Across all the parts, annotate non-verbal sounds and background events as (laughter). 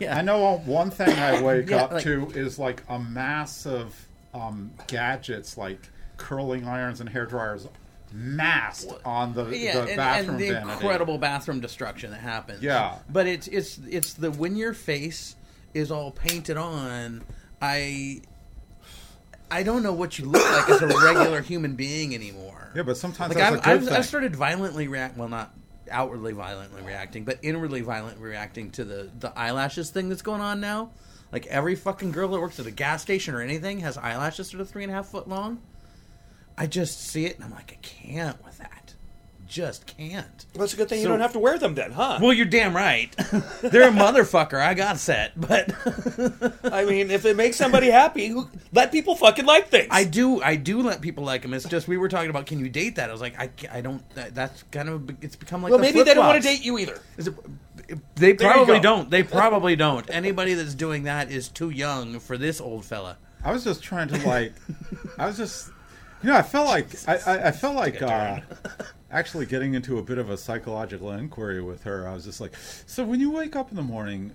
Yeah. I know one thing I (coughs) wake Yeah, up like- to is like a mass of um, gadgets like curling irons and hair dryers massed on the, yeah, the and, bathroom and the vanity. incredible bathroom destruction that happens. Yeah. but it's it's it's the when your face is all painted on. I I don't know what you look like as a regular (coughs) human being anymore. Yeah, but sometimes like that's I've, I've. I've started violently react. Well, not outwardly violently reacting, but inwardly violently reacting to the the eyelashes thing that's going on now. Like every fucking girl that works at a gas station or anything has eyelashes that are three and a half foot long. I just see it and I'm like, I can't with that. Just can't. Well, it's a good thing you don't have to wear them then, huh? Well, you're damn right. (laughs) They're a motherfucker. I got set, but (laughs) I mean, if it makes somebody happy, let people fucking like things. I do. I do let people like them. It's just we were talking about can you date that? I was like, I, I don't. That, that's kind of it's become like well, the maybe they don't want to date you either. Is it- They probably don't. They probably don't. Anybody that's doing that is too young for this old fella. I was just trying to like, I was just, you know, I felt like I, I, I felt like uh, actually getting into a bit of a psychological inquiry with her. I was just like, so when you wake up in the morning,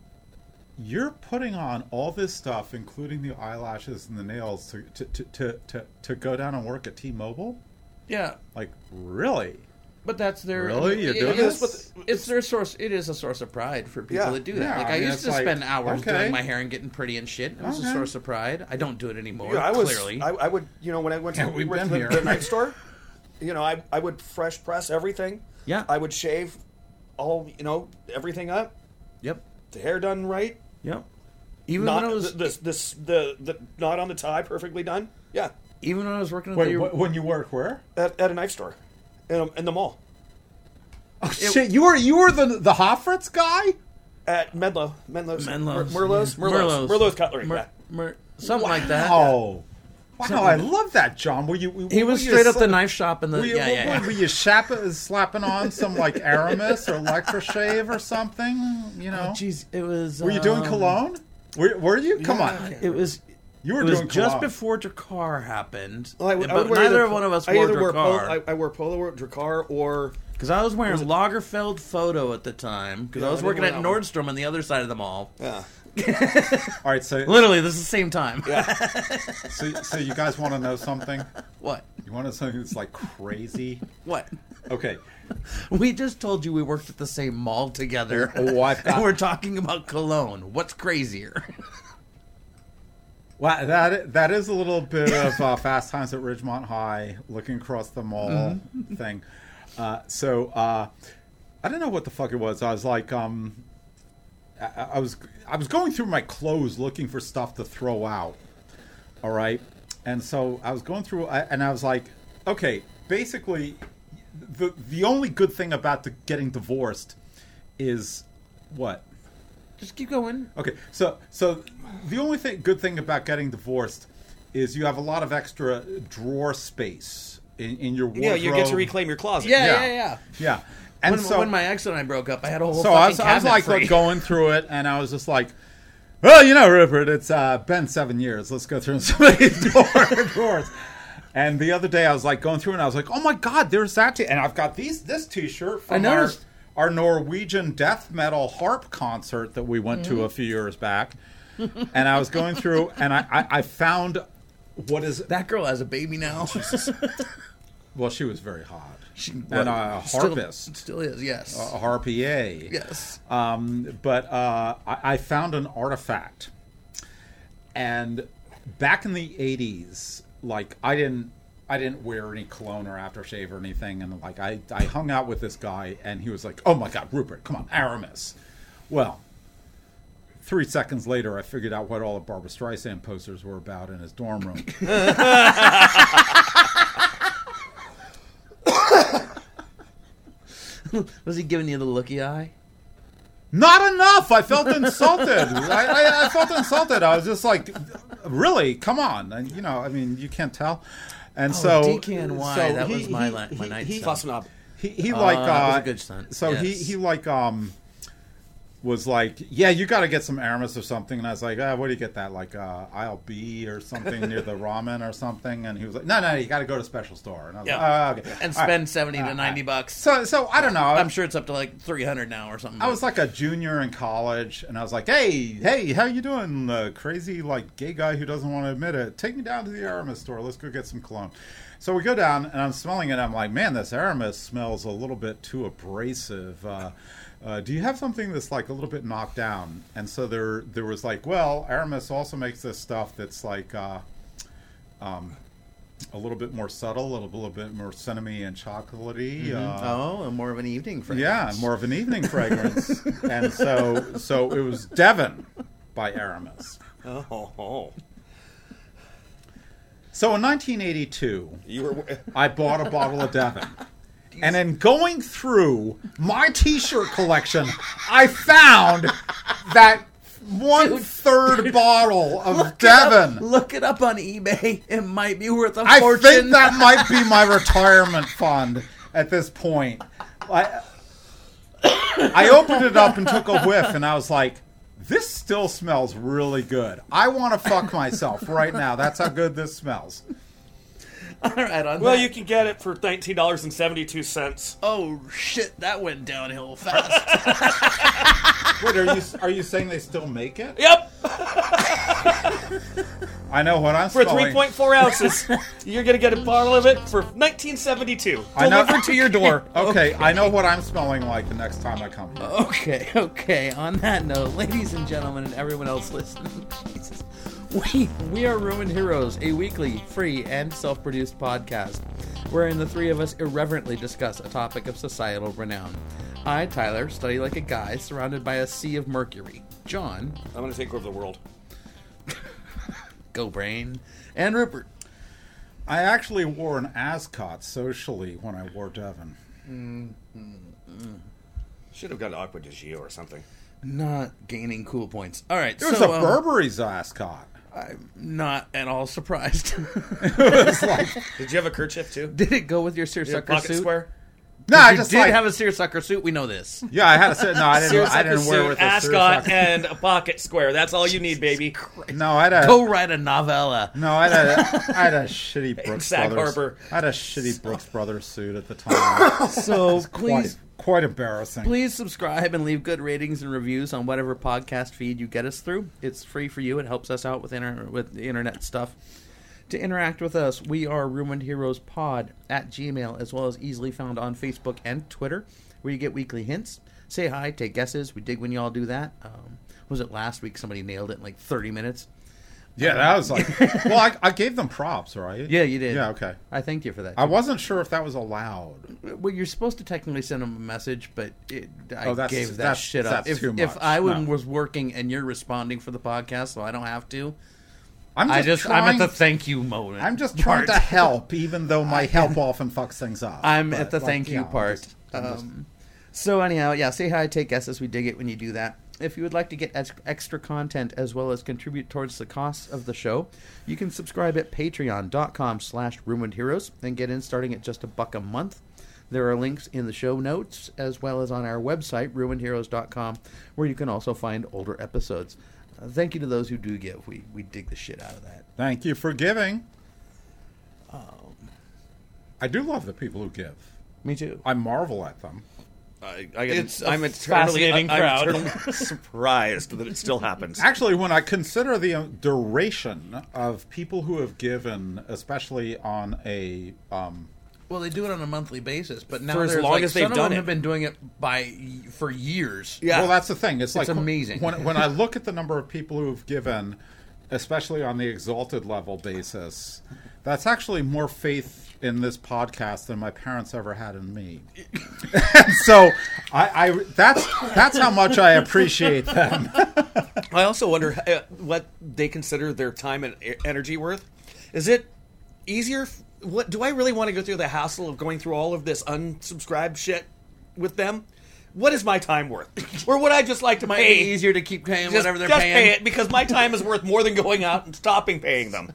you're putting on all this stuff, including the eyelashes and the nails, to to to to, to, to go down and work at T-Mobile. Yeah, Like, really? But that's their Really? You're it- doing it's, this? it's their source. It is a source of pride for people Yeah. that do that. Yeah, like I I, mean, used to like, spend hours okay. doing my hair and getting pretty and shit. It was Okay. a source of pride. I don't do it anymore. Yeah, I was. clearly. I, I would, you know, when I went to Yeah, (laughs) we've went to the, here. the night store, you know, I I would fresh press everything. Yeah. I would shave all, you know, everything up. yep. The hair done right. Yep. Even Not when I was this this the the not on the tie, perfectly done. Yeah, even when I was working at Wait, the when you work where? at, at a knife store, in, a, in the mall Oh shit! You were you were the the Hoffritz guy. at Menlo, Menlo's, Menlo's. Mer- Merlot's, Merlot's, Merlot's. Merlot's cutlery. Mer- yeah. Mer- something like that. Oh, wow! Something I love that, John. Were you? He were was you straight up sla- the knife shop and the Were you, yeah, yeah, yeah. were you shap- slapping on some like Aramis or Electroshave or something? You know, Jeez, it was. were you doing um, cologne? Were, were you? Come yeah. on, It was. You were It was doing just cologne. before Drakkar happened, Well, I would- I but would wear neither either- one of us I wore either polo, I, Drakkar I wore polo or Drakkar or because I was wearing Lagerfeld Photo at the time because Yeah, I I was didn't working at that one. Nordstrom on the other side of the mall. yeah. All right, so (laughs) Literally, this is the same time. (laughs) so so you guys want to know something? what? You want to know something that's like crazy? What? Okay, We just told you we worked at the same mall together. Oh, oh I've (laughs) got- and we're talking about cologne. What's crazier? Well, that that is a little bit of uh, Fast Times at Ridgemont High, looking across the mall Mm-hmm. thing. Uh, so uh, I don't know what the fuck it was. I was like, um, I, I was I was going through my clothes looking for stuff to throw out. All right, and so I was going through, and I was like, okay, basically, the the only good thing about the, getting divorced is what just keep going. Okay, so so the only thing good thing about getting divorced is you have a lot of extra drawer space in, in your wardrobe. Yeah, you get to reclaim your closet. Yeah, Yeah. yeah, yeah. Yeah, and when, so when my ex and I broke up, I had a whole so fucking I was, I was like free. going (laughs) through it, and I was just like, well, you know, Rupert, it's uh, been seven years. Let's go through (laughs) some of these drawer- drawers. And the other day, I was like going through, and I was like, oh my god, there's that, t-. and I've got these this T-shirt from I noticed. our Norwegian death metal harp concert that we went Mm-hmm. to a few years back. and I was going through, and I, I, I found what is That girl has a baby now. (laughs) well, she was very hot, She, and a still- harpist, Still, is, yes. a harpier, yes. Um, but uh, I, I found an artifact, and back in the '80s, like I didn't, I didn't wear any cologne or aftershave or anything, and like I, I hung out with this guy, and he was like, "Oh my God, Rupert, come on, Aramis." Well, three seconds later, I figured out what all the Barbra Streisand posters were about in his dorm room. (laughs) Was he giving you the looky eye? Not enough. I felt insulted. I, I, I felt insulted. I was just like, really? Come on. And, you know, I mean, you can't tell. And so, DKNY, so that he- was my he- li- my he- night he- He, he like Uh, uh, that was a good son. So he he like um was like, "Yeah, you got to get some Aramis or something." And I was like, ah, "Where do you get that? Like uh, aisle B or something near the (laughs) ramen or something?" And he was like, "No, no, you got to go to special store." And I was Yeah. like, "Oh, okay." and All right. spend 70 Uh, to 90 uh, bucks. So, so I don't know. I'm sure it's up to like 300 now or something. I was like a junior in college, and I was like, "Hey, hey, how you doing, uh, crazy like gay guy who doesn't want to admit it? Take me down to the Aramis store. Let's go get some cologne." So we go down, and I'm smelling it. I'm like, "Man, this Aramis smells a little bit too abrasive." Uh, uh, do you have something that's like a little bit knocked down? And so there, there was like, well, Aramis also makes this stuff that's like, uh, um, a little bit more subtle, a little, little bit more cinnamony and chocolatey. Uh, oh, and more of an evening fragrance. yeah, more of an evening fragrance. (laughs) and so so it was Devin by Aramis. Oh. So in 1982, you were. I bought a bottle of Devin. And in going through my t-shirt collection, I found that one third bottle of Look it Devin. up- look it up on eBay. It might be worth a I fortune. I think that (laughs) might be my retirement fund at this point. I, I opened it up and took a whiff, and I was like, "This still smells really good. I want to fuck myself right now. That's how good this smells." (laughs) All right, on Well, that- you can get it for nineteen dollars and seventy two cents. Oh shit, that went downhill fast. (laughs) Wait, are you are you saying they still make it? Yep, I know what I'm for smelling. three point four ounces, you're gonna get a bottle of it for nineteen seventy two. I know- Delivered to your door. (laughs) Okay, I know what I'm smelling like the next time I come here. okay, okay. On that note, ladies and gentlemen, and everyone else listening, Jesus, we we are Ruined Heroes, a weekly, free, and self-produced podcast, wherein the three of us irreverently discuss a topic of societal renown. I, Tyler, study like a guy surrounded by a sea of mercury. John, I'm gonna take over the world. (laughs) go brain, and Rupert. I actually wore an ascot socially when I wore Devin. Should have got Acqua di Gio or something. Not gaining cool points. All right, It was so a um, Burberry's ascot. I'm not at all surprised. (laughs) (laughs) Did you have a kerchief too? Did it go with your Did you have seersucker pocket suit? square? No, I you just did like, have a seersucker suit. We know this. yeah, I had to say no. I didn't. I Seersucker didn't wear it suit, with a ascot, seersucker. and a pocket square. That's all you need, baby. No, I had a Go write a novella. no. I had a, I had a (laughs) shitty Brooks Sag Brothers. Harbor. I had a shitty Brooks Brothers suit at the time. So quite please, quite embarrassing. please subscribe and leave good ratings and reviews on whatever podcast feed you get us through. It's free for you. It helps us out with inter- with the internet stuff. To interact with us, we are Ruined Heroes Pod at Gmail, as well as easily found on Facebook and Twitter, where you get weekly hints. Say hi, take guesses. We dig when y'all do that. Um, was it last week? Somebody nailed it in like 30 minutes. Yeah, that was like. (laughs) well, I, I gave them props, right? Yeah, you did. Yeah, okay. I thank you for that. I wasn't sure if that was allowed. Well, you're supposed to technically send them a message, but it, I Oh, that's- gave that that's- shit up. that's If, too if much. I No. was working and you're responding for the podcast, so I don't have to, I'm just I just I'm at the thank you moment. I'm just trying part. to help, even though my (laughs) help often fucks things up. I'm But, at the like, thank you I'm part. just- I'm just- Um, so anyhow, yeah, say hi, take guesses. We dig it when you do that. If you would like to get ex- extra content as well as contribute towards the costs of the show, you can subscribe at patreon.com slash ruined heroes and get in starting at just a buck a month. There are links in the show notes as well as on our website, ruinedheroes.com, where you can also find older episodes. Uh, thank you to those who do give. We, we dig the shit out of that. Thank you for giving. Um, I do love the people who give. Me too. I marvel at them. I, I get, It's a I'm eternally, fascinating I'm crowd. eternally (laughs) surprised that it still happens. Actually, when I consider the uh, duration of people who have given, especially on a um, Well, they do it on a monthly basis, but now For as there's, long like, as they've some of them it. have been doing it by for years. Yeah. Well, that's the thing. It's, like amazing. when when I (laughs) look at the number of people who have given, especially on the exalted level basis. That's actually more faith in this podcast than my parents ever had in me. and (laughs) so, I, I that's that's how much I appreciate them. (laughs) I also wonder uh, what they consider their time and e- energy worth. Is it easier? What do I really want to go through the hassle of going through all of this unsubscribe shit with them? What is my time worth? (laughs) Or would I just like to Might pay be easier to keep paying just, whatever they're just paying. pay it because my time is worth more than going out and stopping paying them.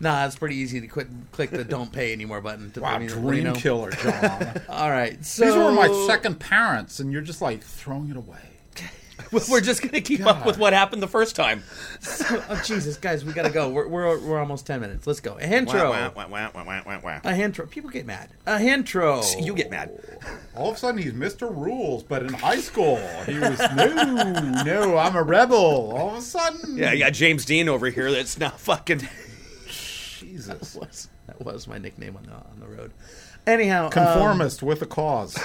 Nah, it's pretty easy to quit, click the "Don't Pay Anymore" button. To Wow, let me- let me dream know. killer, John. (laughs) All right, so These were my second parents, and you're just like throwing it away. (laughs) We're just going to keep up with what happened the first time. (laughs) oh Jesus, guys, we gotta go. We're we're, we're almost ten minutes. Let's go. A hintro. Wah, wah, wah, wah, wah, wah, wah. A hintro. People get mad. A hintro. You get mad. All of a sudden, he's Mr. Rules, but in high school, he was no, no. I'm a rebel. All of a sudden, Yeah, you got James Dean over here that's now fucking. Jesus, was that was my nickname on the on the road. Anyhow, um, conformist with a cause. (laughs)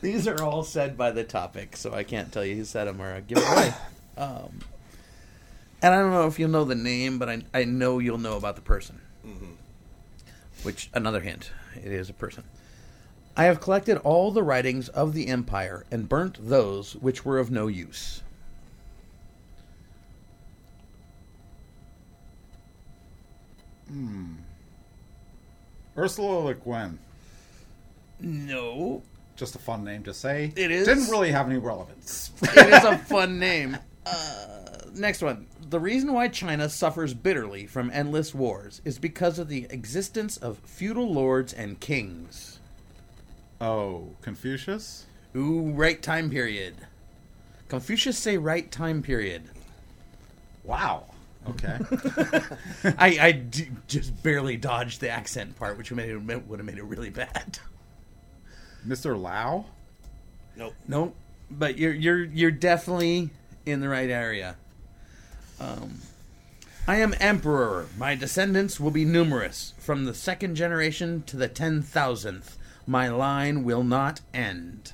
these are all said by the topic, so I can't tell you who said them or give it away. (coughs) um, and I don't know if you'll know the name, but I I know you'll know about the person. Which another hint, it is a person. I have collected all the writings of the empire and burnt those which were of no use. Ursula Le Guin. No, Just a fun name to say. It is. Didn't really have any relevance. (laughs) it is a fun name. (laughs) Uh, next one. The reason why China suffers bitterly from endless wars is because of the existence of feudal lords and kings. Oh, Confucius? Ooh, right time period. Confucius say right time period. Wow. Okay. (laughs) I, I d- just barely dodged the accent part, which would have made it, would have made it really bad. Mr. Lau? Nope. Nope, but you're you're you're definitely in the right area. Um, I am emperor. My descendants will be numerous, from the second generation to the ten thousandth. My line will not end.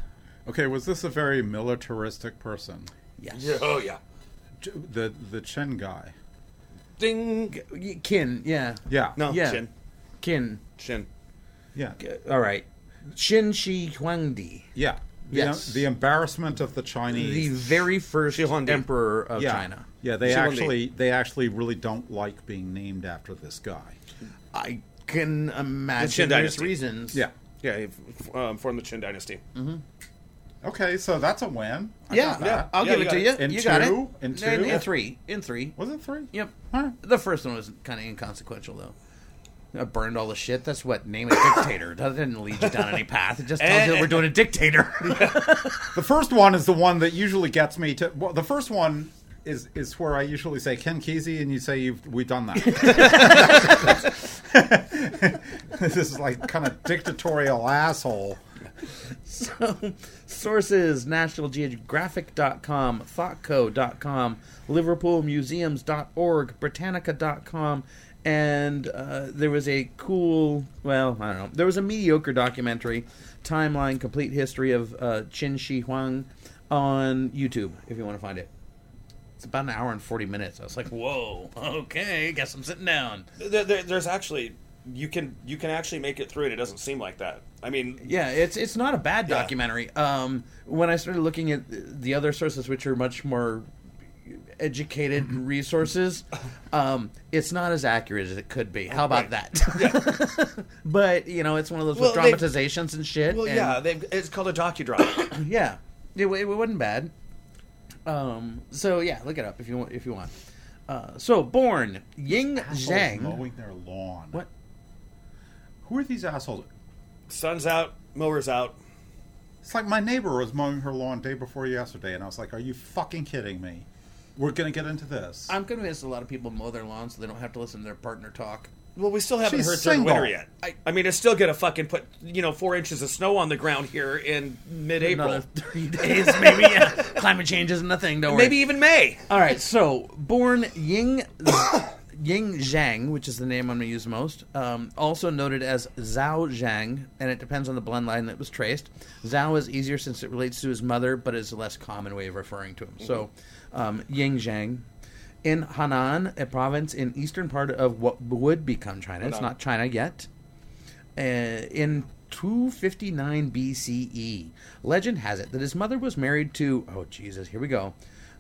Okay, was this a very militaristic person? Yes. Oh, yeah. Ch- The the Chen guy. Ding. Y- Kin, yeah. Yeah. No, Yeah. Shin. Kin. Shin. Yeah. All right. Xin Shi Huangdi, Yeah. The, Yes. the embarrassment of the Chinese. the very first Shi Huangdi. emperor of yeah. China. Yeah, they Shi Huangdi. actually they actually really don't like being named after this guy. I can Qin imagine there's dynasty. reasons. Yeah. Yeah, um, formed the Qin dynasty. Okay, so that's a win. I Yeah, that. I'll Yeah, give it to you. In you got it. two? In two? In, Yeah. three. In three. Was it three? Yep. Huh. The first one was kind of inconsequential, though. I burned all the shit. That's what name a dictator. (laughs) That didn't lead you down any path. It just tells you that we're doing a dictator. (laughs) The first one is the one that usually gets me to. Well, the first one is is where I usually say Ken Kesey, and you say you've we've done that. (laughs) this is like kind of dictatorial asshole. (laughs) so, sources nationalgeographic.com, thoughtco.com, liverpoolmuseums.org, britannica.com, and uh, there was a cool, well, I don't know, there was a mediocre documentary, timeline, complete history of uh, Qin Shi Huang on YouTube, if you want to find it. It's about an hour and 40 minutes. I was like, whoa, okay, guess I'm sitting down. There, there, there's actually you can you can actually make it through it. It doesn't seem like that. I mean, Yeah, it's it's not a bad Yeah. documentary. Um, when I started looking at the other sources, which are much more educated (clears throat) resources, um, it's not as accurate as it could be. How about Right. that? (laughs) but you know, it's one of those Well, they- dramatizations and shit. well, and- yeah, they've, it's called a docudrama. (coughs) yeah, it, wa- it wasn't bad. Um, so yeah, look it up if you want. If you want. Uh, so born Ying Zhang. mowing their lawn. What? Who are these assholes? Sun's out, mower's out. It's like my neighbor was mowing her lawn day before yesterday, and I was like, "Are you fucking kidding me? We're gonna get into this." I'm convinced a lot of people mow their lawns so they don't have to listen to their partner talk. Well, we still haven't She's heard third single. winter yet. I, I mean, it's still gonna fucking put you know four inches of snow on the ground here in mid-April, Another three (laughs) days, maybe. Yeah. (laughs) Climate change isn't a thing. Don't worry. maybe even May. All right. So, born Ying (coughs) (coughs) (coughs) Ying Zhang, which is the name I'm going to use most, um, also noted as Zhao Zhang, and it depends on the bloodline that was traced. Zhao is easier since it relates to his mother, but is a less common way of referring to him. So, um, Ying Zhang. In Hanan, a province in eastern part of what would become China. It's not China yet. Uh, in 259 BCE. Legend has it that his mother was married to, oh Jesus, here we go,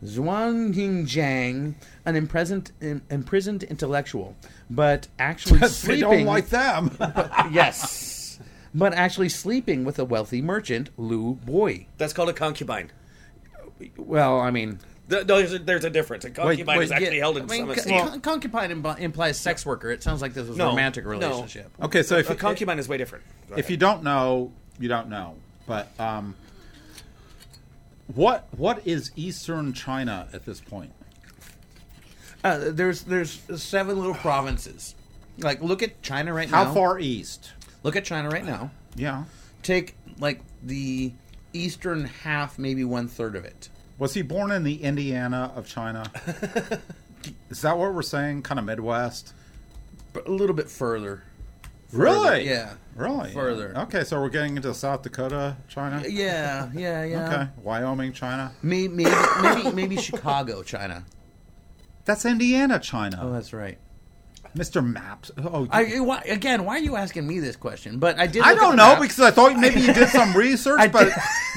Zhuang Yingjiang, an imprisoned, im- imprisoned intellectual, but actually sleeping. they sleeping. don't like them. (laughs) yes, but actually sleeping with a wealthy merchant, Lu Boi. That's called a concubine. Well, I mean, Th- There's a, there's a difference. A concubine wait, is actually yeah, held in I mean, some esteem. con- concubine imbi- implies sex worker. It sounds like this was a No, romantic no. relationship. okay, so if a you, concubine is way different. Go if ahead. you don't know, you don't know. But um, what what is Eastern China at this point? Uh, there's there's seven little provinces. Like look at China right How now. How far east? Look at China right now. Yeah. Take like the eastern half, maybe one third of it. Was he born in the Indiana of China? (laughs) is that what we're saying? Kind of Midwest? But a little bit further. Really? Yeah. Really? Further. Okay, so we're getting into South Dakota, China. Yeah, yeah, yeah. Okay, Wyoming, China. Maybe, maybe, maybe, maybe Chicago, China. That's Indiana, China. Oh, that's right. Mr. Maps. Oh, I, why, again, why are you asking me this question? But I did. I don't know map. because I thought maybe you did some (laughs) research, I but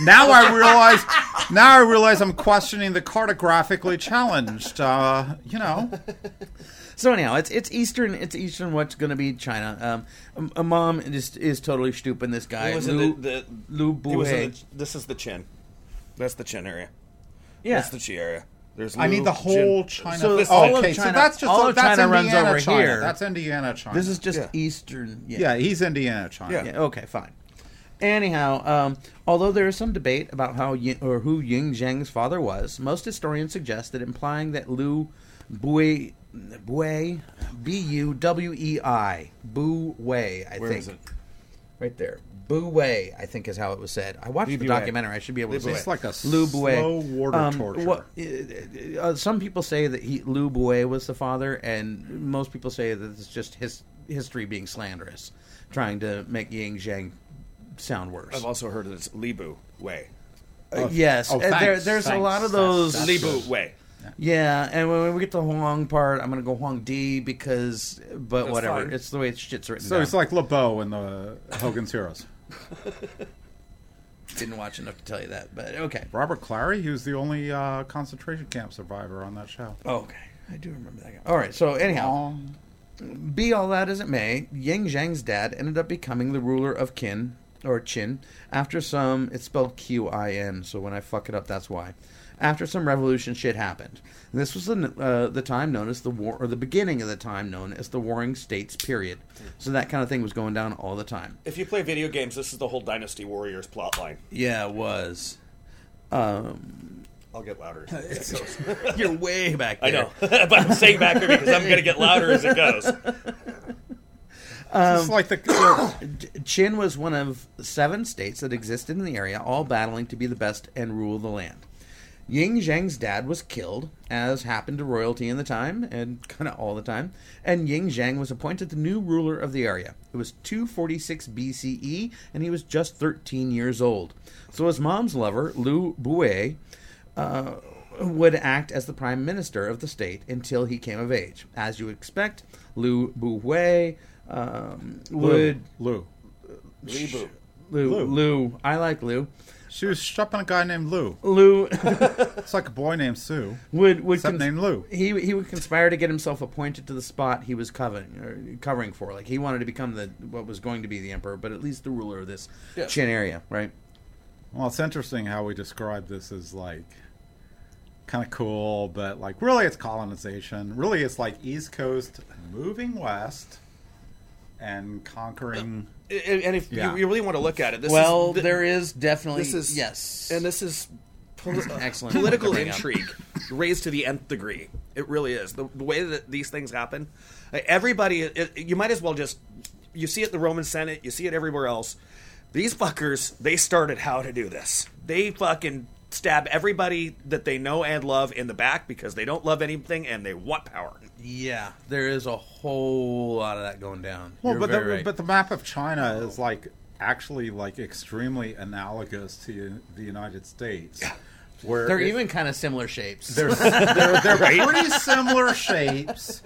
now I realize now I realize I'm questioning the cartographically challenged. Uh, you know, So anyhow, it's it's Eastern. It's Eastern. What's going to be China? Um, a mom is is totally stupid. This guy, He was Lu, in the, the Lu he was in Buhe. the, this is the chin. That's the chin area. Yeah. That's the chi area. There's I need the whole Jin. China. So oh, all of okay, so that's just all of that's China runs Indiana, over China. here. That's Indiana, China. This is just Yeah. Eastern. yeah, he's Indiana, China. Yeah. Yeah, okay, fine. Anyhow, um, although there is some debate about how Yin, or who Ying Zhang's father was, most historians suggest that implying that Lu Bui Bui B U W E I Bu Wei, I Where think. is it? Right there. Bu Wei, I think is how it was said. I watched Lu the Bui. documentary. I should be able to Lu say Bui. it. It's like a Lu Bui. slow water Um, torture. what- uh, uh, some people say that he Lu Bui was the father, and most people say that it's just his history being slanderous, trying to make Ying Zhang sound worse. I've also heard that it's Libu Wei. Uh, yes, oh, uh, there, thanks, there's a thanks. lot of That's- those. that's Libu good. Wei. yeah, and when we get to the Huang part, I'm gonna go Huang D because, but That's whatever. fine. It's the way shit's written. So down. it's like LeBeau in the Hogan's Heroes. (laughs) didn't watch enough to tell you that, but okay. Robert Clary, he was the only uh, concentration camp survivor on that show. Oh, okay, I do remember that guy. All right, so anyhow, be all that as it may, Ying Zhang's dad ended up becoming the ruler of Qin or Qin after some. It's spelled Q I N, so when I fuck it up, that's why. After some revolution shit happened, and this was the uh, the time known as the war, or the beginning of the time known as the Warring States period. So that kind of thing was going down all the time. If you play video games, this is the whole Dynasty Warriors plotline. Yeah, it was. Um, I'll get louder. As it (laughs) goes. (laughs) you're way back I know, (laughs) but I'm staying back there because I'm going to get louder as it goes. it's like the Qin (coughs) was one of seven states that existed in the area, all battling to be the best and rule the land. Ying Zhang's dad was killed, as happened to royalty in the time, and (laughs) kind of all the time, and Ying Zhang was appointed the new ruler of the area. It was 246 BCE, and he was just 13 years old. So his mom's lover, Lu Bue, uh, would act as the prime minister of the state until he came of age. As you expect, Lu Bue um, would Lou. Libu. Lou, Lou. Lou. I like Lou. She was shopping a guy named Lou. Lou (laughs) It's like a boy named Sue, would would except named Lou. he he would conspire to get himself appointed to the spot he was covering or covering for. Like he wanted to become the what was going to be the emperor, but at least the ruler of this Yeah. Qin area, right? Well, it's interesting how we describe this as like kind of cool, but like really it's colonization. Really it's like East Coast moving west and conquering. And and if Yeah. you, you really want to look at it, this well, is, th- there is definitely this is yes, and this is poli- Excellent political point to bring up. intrigue raised to the nth degree. It really is the, the way that these things happen. like, everybody, uh, it, you might as well just you see it the Roman Senate, you see it everywhere else. These fuckers, they started how to do this. They fucking stab everybody that they know and love in the back because they don't love anything and they want power. Yeah, there is a whole lot of that going down. Well, You're but very the, right. but the map of China is like actually like extremely analogous to the United States. Where they're it- even kind of similar shapes. they're they're, they're (laughs) pretty similar shapes.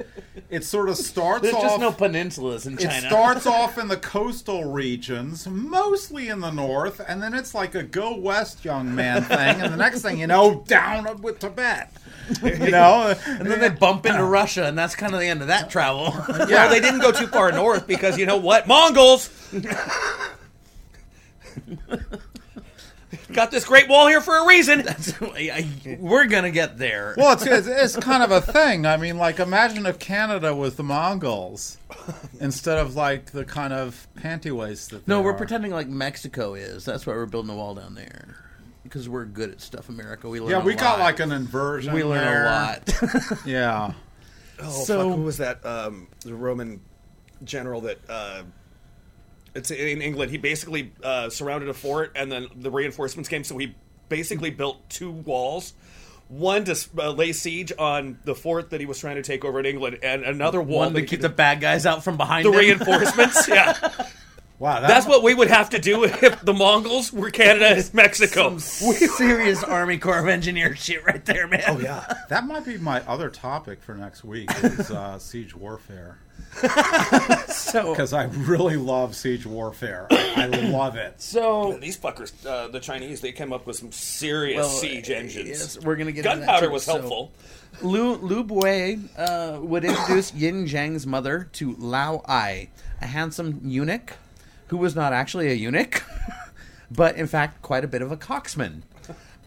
It sort of starts There's off just no peninsulas in China. It starts (laughs) off in the coastal regions, mostly in the north, and then it's like a go west young man thing, and the next thing you know, down with Tibet. (laughs) You know? and then they bump into Russia, and that's kind of the end of that travel. (laughs) Well, they didn't go too far north because you know what? Mongols. (laughs) got this great wall here for a reason. We're gonna get there. Well, it's, it's it's kind of a thing. I mean, like imagine if Canada was the Mongols instead of like the kind of panty waist that. no, they we're are. pretending like Mexico is. That's why we're building a wall down there because we're good at stuff. America, we learn. Yeah, a we got lot. like an inversion. we learn there. a lot. (laughs) Yeah. Oh, So- fuck, who was that? Um, the Roman general that. Uh, it's in England. He basically uh, surrounded a fort, and then the reinforcements came. So he basically built two walls. One to uh, lay siege on the fort that he was trying to take over in England, and another wall One to keep the bad guys out from behind. the him. reinforcements. (laughs) yeah, Wow. That, that's what we would have to do if the Mongols were Canada and (laughs) Mexico. Some serious Army Corps of Engineers shit right there, man. Oh yeah. That might be my other topic for next week is uh, siege warfare (laughs) So, because I really love siege warfare. I, I love it. so These fuckers, uh, the Chinese, they came up with some serious well, siege engines. Yes, we're gonna get Gunpowder too. was So, helpful. Lu Lu Bui uh, would introduce Yin Zhang's mother to Lao Ai, a handsome eunuch who was not actually a eunuch, (laughs) but in fact quite a bit of a coxman.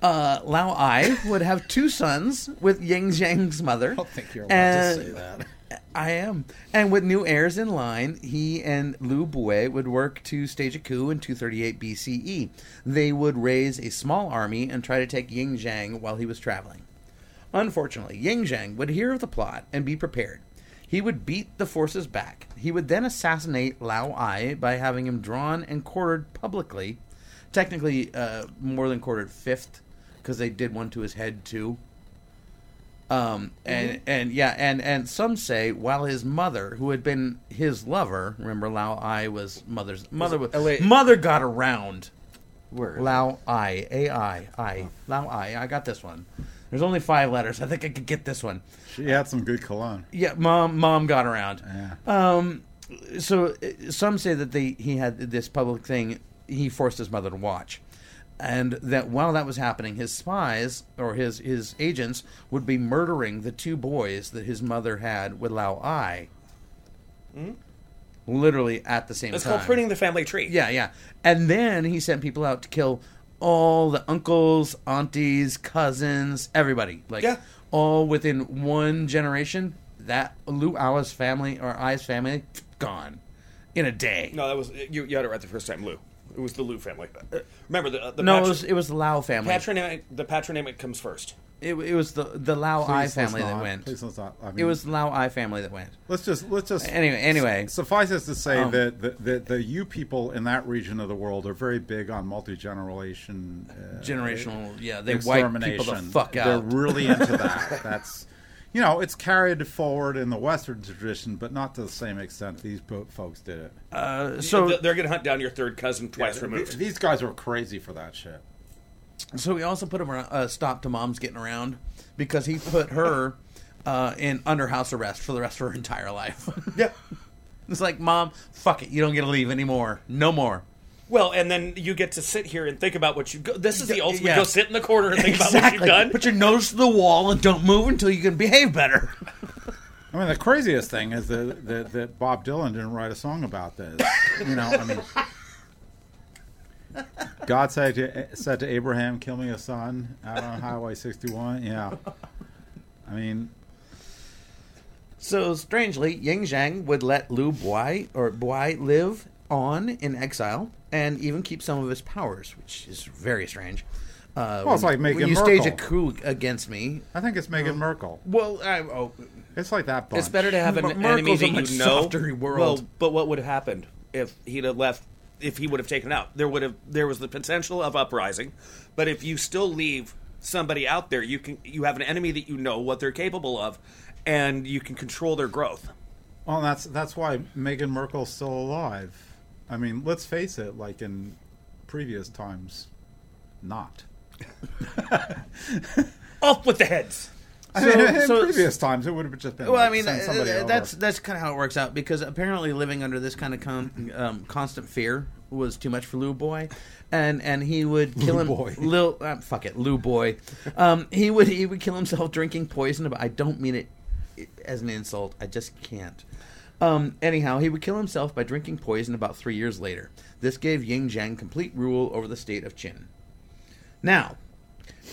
Uh, Lao Ai would have two sons with Yin Zhang's mother. I don't think you're allowed to say that. I am. And with new heirs in line, he and Lu Bui would work to stage a coup in 238 BCE. They would raise a small army and try to take Ying Zhang while he was traveling. Unfortunately, Ying Zhang would hear of the plot and be prepared. He would beat the forces back. He would then assassinate Lao Ai by having him drawn and quartered publicly. Technically, uh, more than quartered fifth, because they did one to his head too. Um, and and yeah, and and some say while his mother, who had been his lover, remember Lao Ai was mother's mother. Was, LA mother got around. Where? Lao Ai A I I Lao Ai. I got this one. There's only five letters. I think I could get this one. She had some good cologne. Yeah, mom, mom got around. Yeah. Um, so some say that they he had this public thing. He forced his mother to watch, and that while that was happening, his spies or his his agents would be murdering the two boys that his mother had with Lao Ai. Hmm. Literally at the same It's time. It's called pruning the family tree. Yeah, yeah. And then he sent people out to kill all the uncles, aunties, cousins, everybody. Like Yeah. all within one generation. That Lu Alice family or I's family gone in a day. No, that was you. You had it right the first time, Lou. It was the Lou family. Remember the uh, the No, it was it was the Lao family. patronymic. The patronymic comes first. It, it was the the Lao Ai Please let's family that went. Please let's not. I mean, It was the Lao Ai family that went. Let's just let's just Anyway, anyway. Suffice it to say Um, that the, the the you people in that region of the world are very big on multi generation uh, Generational, yeah, they wipe people the extermination. fuck They're really into (laughs) that. That's you know it's carried forward in the Western tradition, but not to the same extent these bo- folks did it. Uh, so Th- they're going to hunt down your third cousin twice Th- removed. These guys were crazy for that shit. So we also put a uh, stop to mom's getting around because he put her uh, in under house arrest for the rest of her entire life. (laughs) Yeah. it's like, mom, fuck it, you don't get to leave anymore, no more. Well, and then you get to sit here and think about what you. Go, this is the ultimate. Yeah. Go sit in the corner and think about what you've done. Put your nose to the wall and don't move until you can behave better. I mean, the craziest thing is that, that, that Bob Dylan didn't write a song about this. You know, I mean, God said to, said to Abraham, "Kill me a son," out on Highway 61. Yeah, I mean, So strangely, Ying Zhang would let Lu Bui or Bui live on in exile and even keep some of his powers, which is very strange. Uh, Well, it's when- like Meghan when you stage a coup against me. I think it's Meghan Merkel. Well, I, oh, It's like that. Bunch. It's better to have an Mer- enemy a that you know. world. Well, but what would have happened if he'd have left? If he would have taken out, there would have there was the potential of uprising. But if you still leave somebody out there, you can you have an enemy that you know what they're capable of, and you can control their growth. Well, that's that's why Meghan Merkel's still alive. I mean, let's face it. Like in previous times, not. (laughs) Off with the heads. (laughs) I mean, in so- previous times, it would have just been. well, like, I mean, somebody uh, over. that's that's kind of how it works out because apparently living under this kind of con- um, constant fear was too much for Lou Boy, and and he would kill Lou him. Boy. Lil, uh, fuck it, Lou Boy. Um, he would he would kill himself drinking poison. But I don't mean it as an insult. I just can't. Um, anyhow, he would kill himself by drinking poison about three years later. This gave Ying Zhang complete rule over the state of Qin. Now,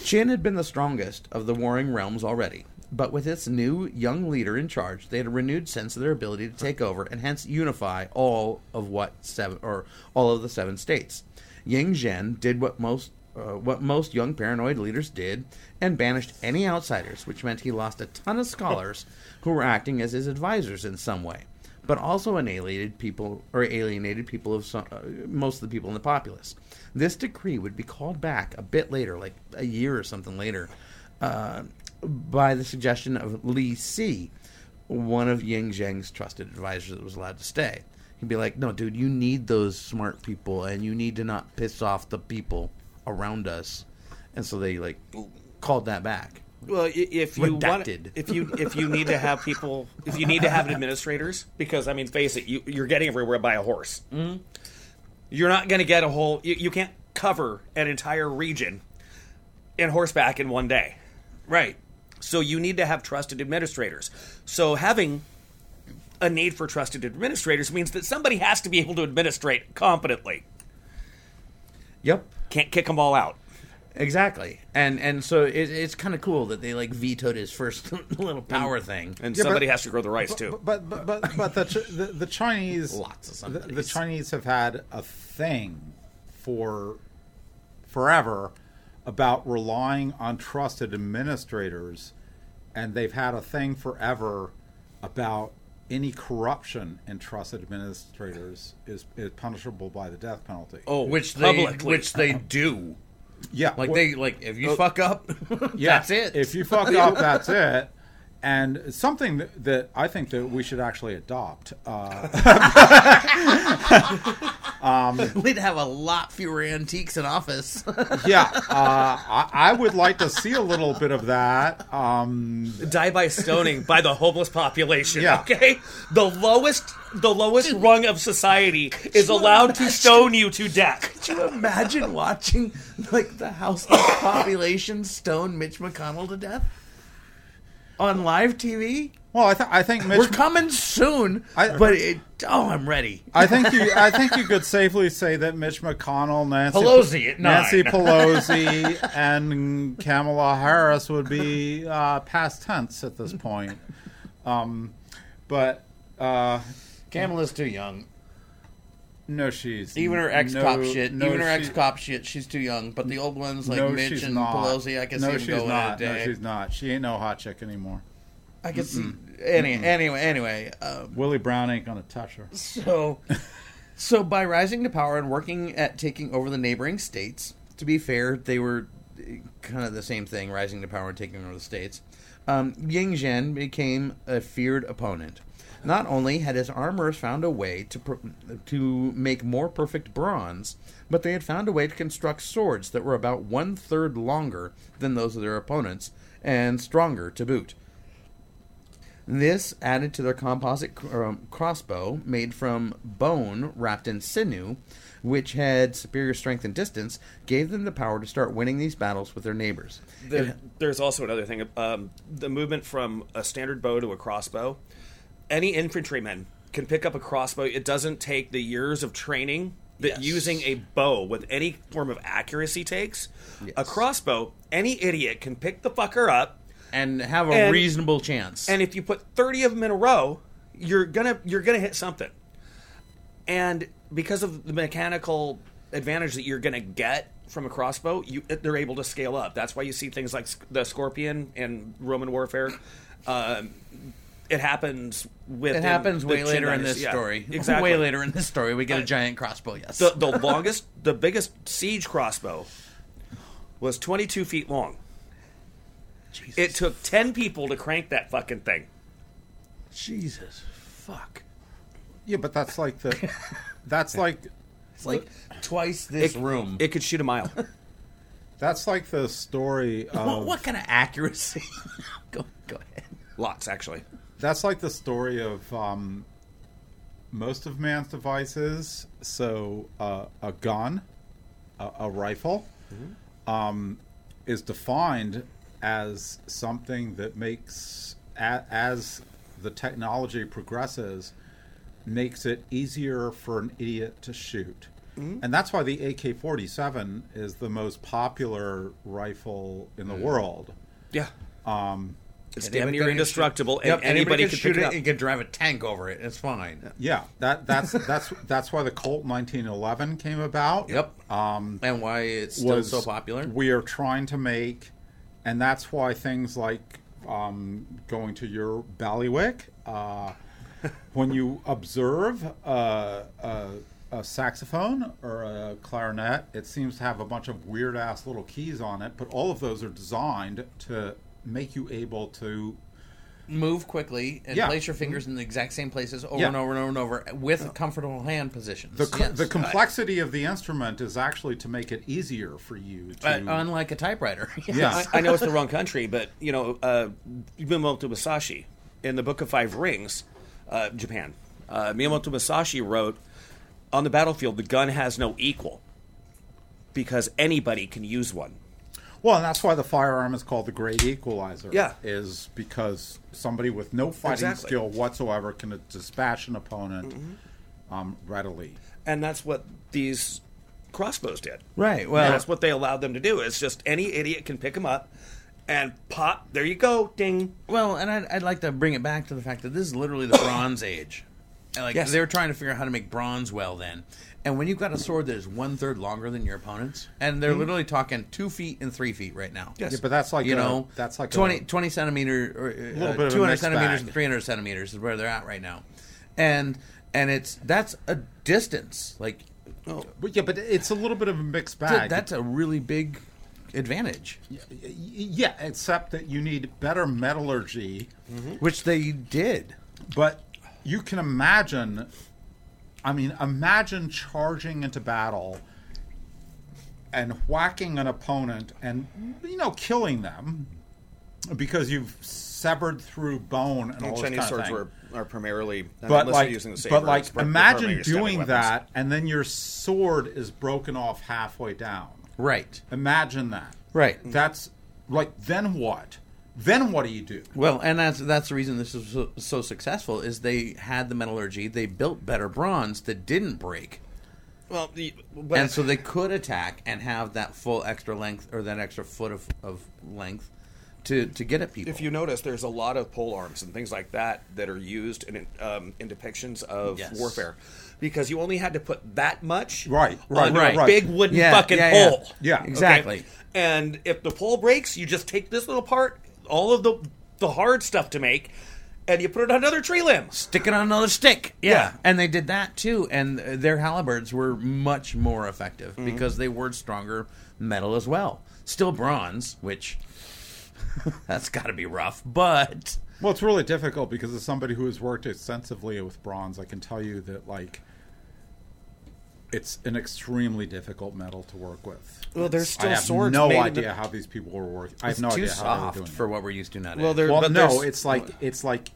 Qin had been the strongest of the warring realms already, but with its new young leader in charge, they had a renewed sense of their ability to take over and hence unify all of what seven or all of the seven states. Ying Zhen did what most uh, what most young paranoid leaders did and banished any outsiders, which meant he lost a ton of scholars who were acting as his advisors in some way, but also alienated people or alienated people of some, uh, most of the people in the populace. This decree would be called back a bit later, like a year or something later, uh, by the suggestion of Li Si, one of Ying Zheng's trusted advisors that was allowed to stay. He'd be like, "No, dude, you need those smart people, and you need to not piss off the people around us." And so they like called that back. Well, if you want, (laughs) if you if you need to have people, if you need to have administrators, because I mean, face it, you, you're getting everywhere by a horse. Mm-hmm. You're not going to get a whole. You, you can't cover an entire region in horseback in one day. Right. So you need to have trusted administrators. So having a need for trusted administrators means that somebody has to be able to administrate competently. Yep. Can't kick them all out. Exactly. And and so it, it's kind of cool that they like vetoed his first (laughs) little power thing. And Yeah, somebody but- has to grow the rights too. But but but but the the, the Chinese (laughs) Lots of the, the. Chinese have had a thing for forever about relying on trusted administrators, and they've had a thing forever about any corruption in trusted administrators is, is punishable by the death penalty. oh, which they publicly. which they (laughs) do. Yeah, Like wh- they like if you fuck up, (laughs) (laughs) Yeah, that's it. If you fuck up, (laughs) that's it. And something that, that I think that we should actually adopt. Uh, we'd have a lot fewer antiques in office. yeah, uh, I, I would like to see a little bit of that. Um, die by stoning by the homeless population. Yeah. Okay, the lowest, the lowest rung of society is allowed to stone you to death. Could you imagine watching like the houseless (laughs) population stone Mitch McConnell to death on live TV? well, I, th- I think Mitch. We're coming soon, I- but it, oh, I'm ready. I think you. I think you could safely say that Mitch McConnell, Nancy Pelosi at Nancy. Pelosi, (laughs) and Kamala Harris would be uh, past tense at this point. Um, but uh, Kamala's too young. no, she's Even her ex cop no- shit. no, even her ex cop shit. She's too young. But the old ones like no, Mitch and not. Pelosi, I can no, see them she's going not. in a No, she's not. She ain't no hot chick anymore. I can see. Any, anyway, anyway. Um, Willie Brown ain't gonna touch her. (laughs) So, so by rising to power and working at taking over the neighboring states, to be fair, they were kind of the same thing, rising to power and taking over the states. Um, Ying Zhen became a feared opponent. Not only had his armorers found a way to pr- to make more perfect bronze, but they had found a way to construct swords that were about one third longer than those of their opponents and stronger to boot. This, added to their composite um, crossbow made from bone wrapped in sinew, which had superior strength and distance, gave them the power to start winning these battles with their neighbors. There, there's also another thing: um, the movement from a standard bow to a crossbow. Any infantryman can pick up a crossbow. It doesn't take the years of training that Yes. using a bow with any form of accuracy takes. A crossbow, any idiot can pick the fucker up and have a And- reasonable chance. and if you put 30 of them in a row you're gonna you're gonna hit something and because of the mechanical advantage that you're gonna get from a crossbow you they're able to scale up that's why you see things like the scorpion in roman warfare um, it happens with it happens way later in this story. (laughs) exactly Way later in this story, we get a giant crossbow. Yes. the, the (laughs) longest the biggest siege crossbow was 22 feet long Jesus. it took 10 people to crank that fucking thing Jesus. Fuck. Yeah, but that's like the. (laughs) That's like It's like twice this it, room. it could shoot a mile that's like the story of. what, what kind of accuracy? go, go ahead. lots actually That's like the story of um, most of man's devices. So uh, a gun, a, a rifle, um, is defined as something that makes a, as the technology progresses makes it easier for an idiot to shoot. And that's why the AK 47 is the most popular rifle in the world. Yeah. Um, it's damn near indestructible, shoot- and Yep, anybody, can can shoot pick it it. up. You can drive a tank over it. It's fine. Yeah, that that's that's that's why the Colt 1911 came about. Yep. Um, And why it's still was so popular. We are trying to make, and that's why things like um, going to your ballywick, uh, (laughs) when you observe uh, a, a saxophone or a clarinet, it seems to have a bunch of weird ass little keys on it, but all of those are designed to make you able to Move quickly and Yeah. place your fingers in the exact same places over Yeah. and over and over and over with comfortable hand positions. the, co- Yes. the complexity of the instrument is actually to make it easier for you to Uh, unlike a typewriter. (laughs) yeah I, I know it's the wrong country, but you know, uh, Miyamoto Musashi in the Book of Five Rings, uh, Japan. Uh, Miyamoto Musashi wrote, "On the battlefield, the gun has no equal because anybody can use one." Well, and that's why the firearm is called the great equalizer. Yeah. Is because somebody with no fighting Exactly. skill whatsoever can dispatch an opponent Mm-hmm. um, readily. And that's what these crossbows did. Right. Well, And that's what they allowed them to do. Is just any idiot can pick them up and pop. There you go, ding. Well, and I'd, I'd like to bring it back to the fact that this is literally the (coughs) Bronze Age. Like Yes. they were trying to figure out how to make bronze well then, and when you've got a sword that is one third longer than your opponent's, and they're mm-hmm. literally talking two feet and three feet right now. Yes. Yeah, but that's like you a- know, that's like 20, a, 20 centimeter uh, or uh, bit of a 200 centimeters bag. and 300 centimeters is where they're at right now. And and it's that's a distance. Like Oh, But yeah, but it's a little bit of a mixed bag. that's a really big advantage, Y- yeah, except that you need better metallurgy. Mm-hmm. which they did. But you can imagine, I mean, imagine charging into battle and whacking an opponent and, you know, killing them because you've severed through bone and all this Chinese kind of swords thing. were are primarily but unless like, using the saber, but like, it's pri- imagine primarily stabbing doing that, and then your sword is broken off halfway down. Right. Imagine that. Right. That's like, then what? Then what do you do? Well, and that's that's the reason this was so, so successful is they had the metallurgy, they built better bronze that didn't break, Well, the, but and so they could attack and have that full extra length or that extra foot of, of length to to get at people. if you notice, there's a lot of pole arms and things like that that are used in um, in depictions of Yes. warfare, because you only had to put that much Right, right, onto right. a big wooden Yeah, fucking yeah, yeah. pole. Yeah. Okay? Exactly. And if the pole breaks, you just take this little part, all of the the hard stuff to make, and you put it on another tree limb. Stick it on another stick. Yeah. Yeah. And they did that too. And their halberds were much more effective mm-hmm. because they were stronger metal as well. Still bronze, which (laughs) that's got to be rough. But Well, it's really difficult because as somebody who has worked extensively with bronze, I can tell you that like it's an extremely difficult metal to work with. Well, there's still I have swords no made idea that- how these people were working. I have it's no too idea how they were soft doing for what we're used to nowadays. Well, there- Well, but no, it's like it's like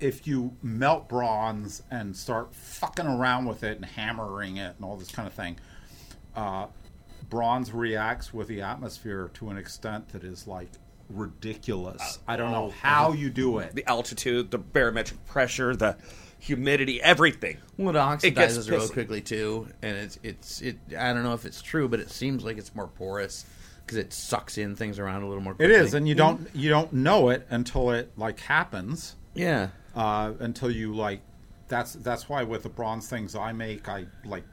if you melt bronze and start fucking around with it and hammering it and all this kind of thing. Uh, bronze reacts with the atmosphere to an extent that is like ridiculous. I don't know oh, how you do it. the altitude, the barometric pressure, the humidity, everything. Well, it It oxidizes real quickly too, and it's it's it. I don't know if it's true, but it seems like it's more porous because it sucks in things around a little more. It quickly. is, and you don't you don't know it until it like happens. yeah, Uh, until you like, that's that's why with the bronze things I make, I like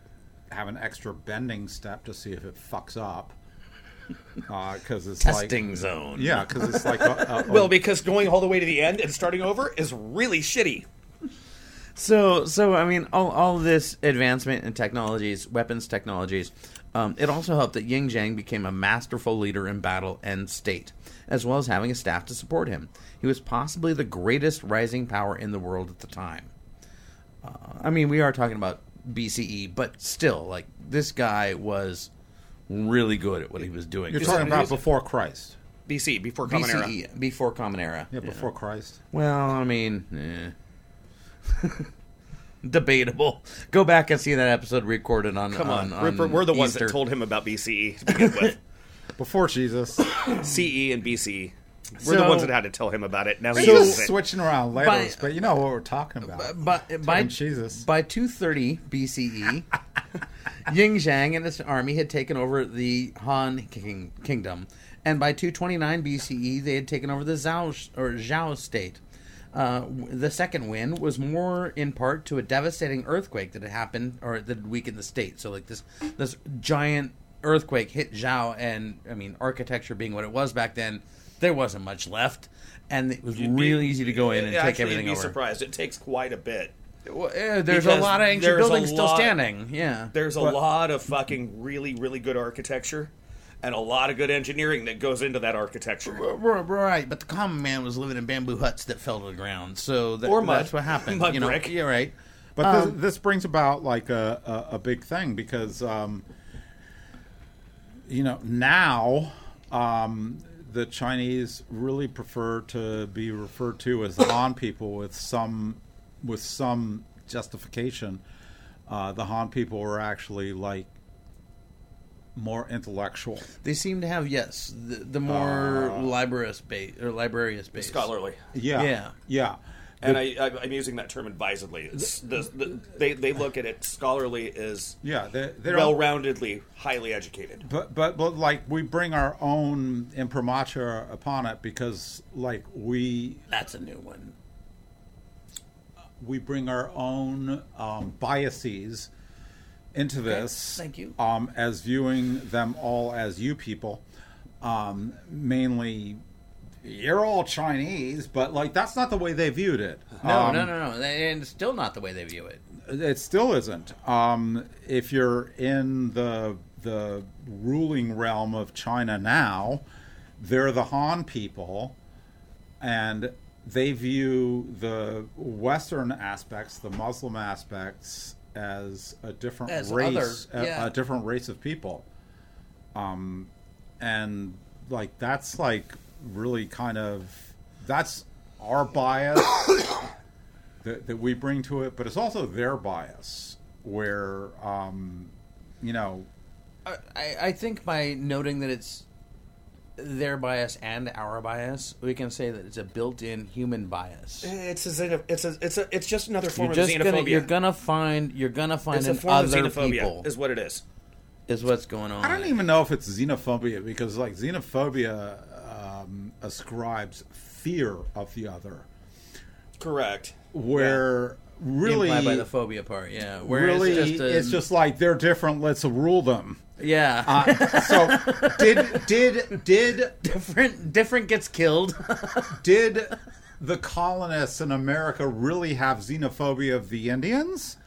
have an extra bending step to see if it fucks up. (laughs) Because it's testing like, zone. yeah, because it's like a, a, Well, because going all the way to the end and starting over is really shitty. So, so I mean, all, all this advancement in technologies, weapons technologies, um, it also helped that Ying Zhang became a masterful leader in battle and state, as well as having a staff to support him. He was possibly the greatest rising power in the world at the time. Uh, I mean, we are talking about BCE, but still, like this guy was really good at what he was doing. you're talking about before Christ. BC before Common Era. BCE before Common Era. Yeah, before Christ. Well, I mean, eh. (laughs) debatable. Go back and see that episode recorded on. Come on, on, Rupert, we're the ones Easter. that told him about BCE to begin with. (laughs) Before Jesus. (coughs) CE and BCE. We're the ones that had to tell him about it. Now We're So- uses just it. switching around letters, but you know what we're talking about. by by, Jesus. by 230 BCE, (laughs) Ying Zhang and his army had taken over the Han king, kingdom, and by 229 BCE they had taken over the Zhao or Zhao state. Uh, the second win was more in part to a devastating earthquake that had happened or that had weakened the state. So like this this giant earthquake hit Zhao, and I mean architecture being what it was back then, there wasn't much left, and it was really easy to go in and take everything you'd be over. surprised. It takes quite a bit. Well, yeah, there's a lot of ancient buildings still standing. Yeah. There's a But- lot of fucking really, really good architecture and a lot of good engineering that goes into that architecture. Right, but the common man was living in bamboo huts that fell to the ground, so that, Or mud. that's what happened. Mud you know, brick. you're right. But Um, this, this brings about like a, a, a big thing because, um, you know, now um, the Chinese really prefer to be referred to as the Han people with some with some justification. Uh, the Han people were actually like more intellectual. They seem to have yes, the, the more Uh, librarious base or librarious base. Scholarly. Yeah, Yeah. yeah. And The- I, I, I'm using that term advisedly. It's, the, the, they, they look at it scholarly as yeah, they, they don't- well-roundedly, highly educated. But, but but like we bring our own imprimatur upon it because like we That's a new one. we bring our own um, biases into this. thank you. Um, as viewing them all as you people, um, mainly you're all Chinese, but like that's not the way they viewed it. No, Um, no, no, no. And it's still not the way they view it. It still isn't. Um, if you're in the the ruling realm of China now, they're the Han people, and they view the Western aspects, the Muslim aspects, as a different As race, other, a- a, different race of people. Um, and like that's like really kind of that's our bias (coughs) that, that we bring to it, but it's also their bias where, um, you know, I, I think by noting that it's their bias and our bias, we can say that it's a built-in human bias. It's a, xeno- it's a, it's a, it's just another form You're of just xenophobia. gonna you're gonna find you're gonna find it's a in form of other xenophobia, people is what it is. is what's going on. I don't even know if it's xenophobia because, like, xenophobia um, ascribes fear of the other, Correct. where really, implied by the phobia part. Yeah, where really, it's just, a- it's just like they're different. Let's rule them. yeah. Uh, so, (laughs) did did did different different gets killed. (laughs) did the colonists in America really have xenophobia of the Indians?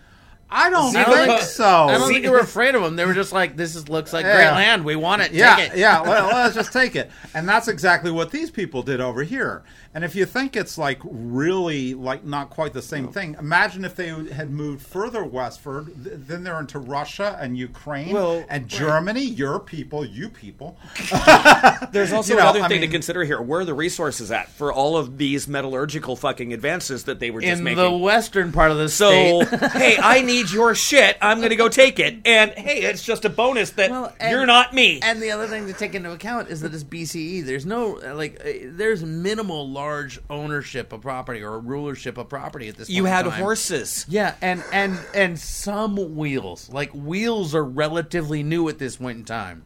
I don't think so. I don't think they were afraid of them. They were just like, "This is looks like great land. We want it. yeah, Take it." yeah. Well, (laughs) let's just take it, and that's exactly what these people did over here. And if you think it's like really like not quite the same thing, imagine if they had moved further westward. th- Then they're into Russia and Ukraine Well, and Germany. Your people, you people. (laughs) There's (laughs) also You know, another I thing mean- to consider here. Where are the resources at for all of these metallurgical fucking advances that they were just In making? the western part of the so, state, hey, I need your shit. I'm going to go take it. And hey, it's just a bonus that Well, and- you're not me. And the other thing to take into account is that it's BCE. There's no like, uh, there's minimal large ownership of property or rulership of property at this. you point in had time. horses. Yeah, and and and some wheels, like wheels, are relatively new at this point in time.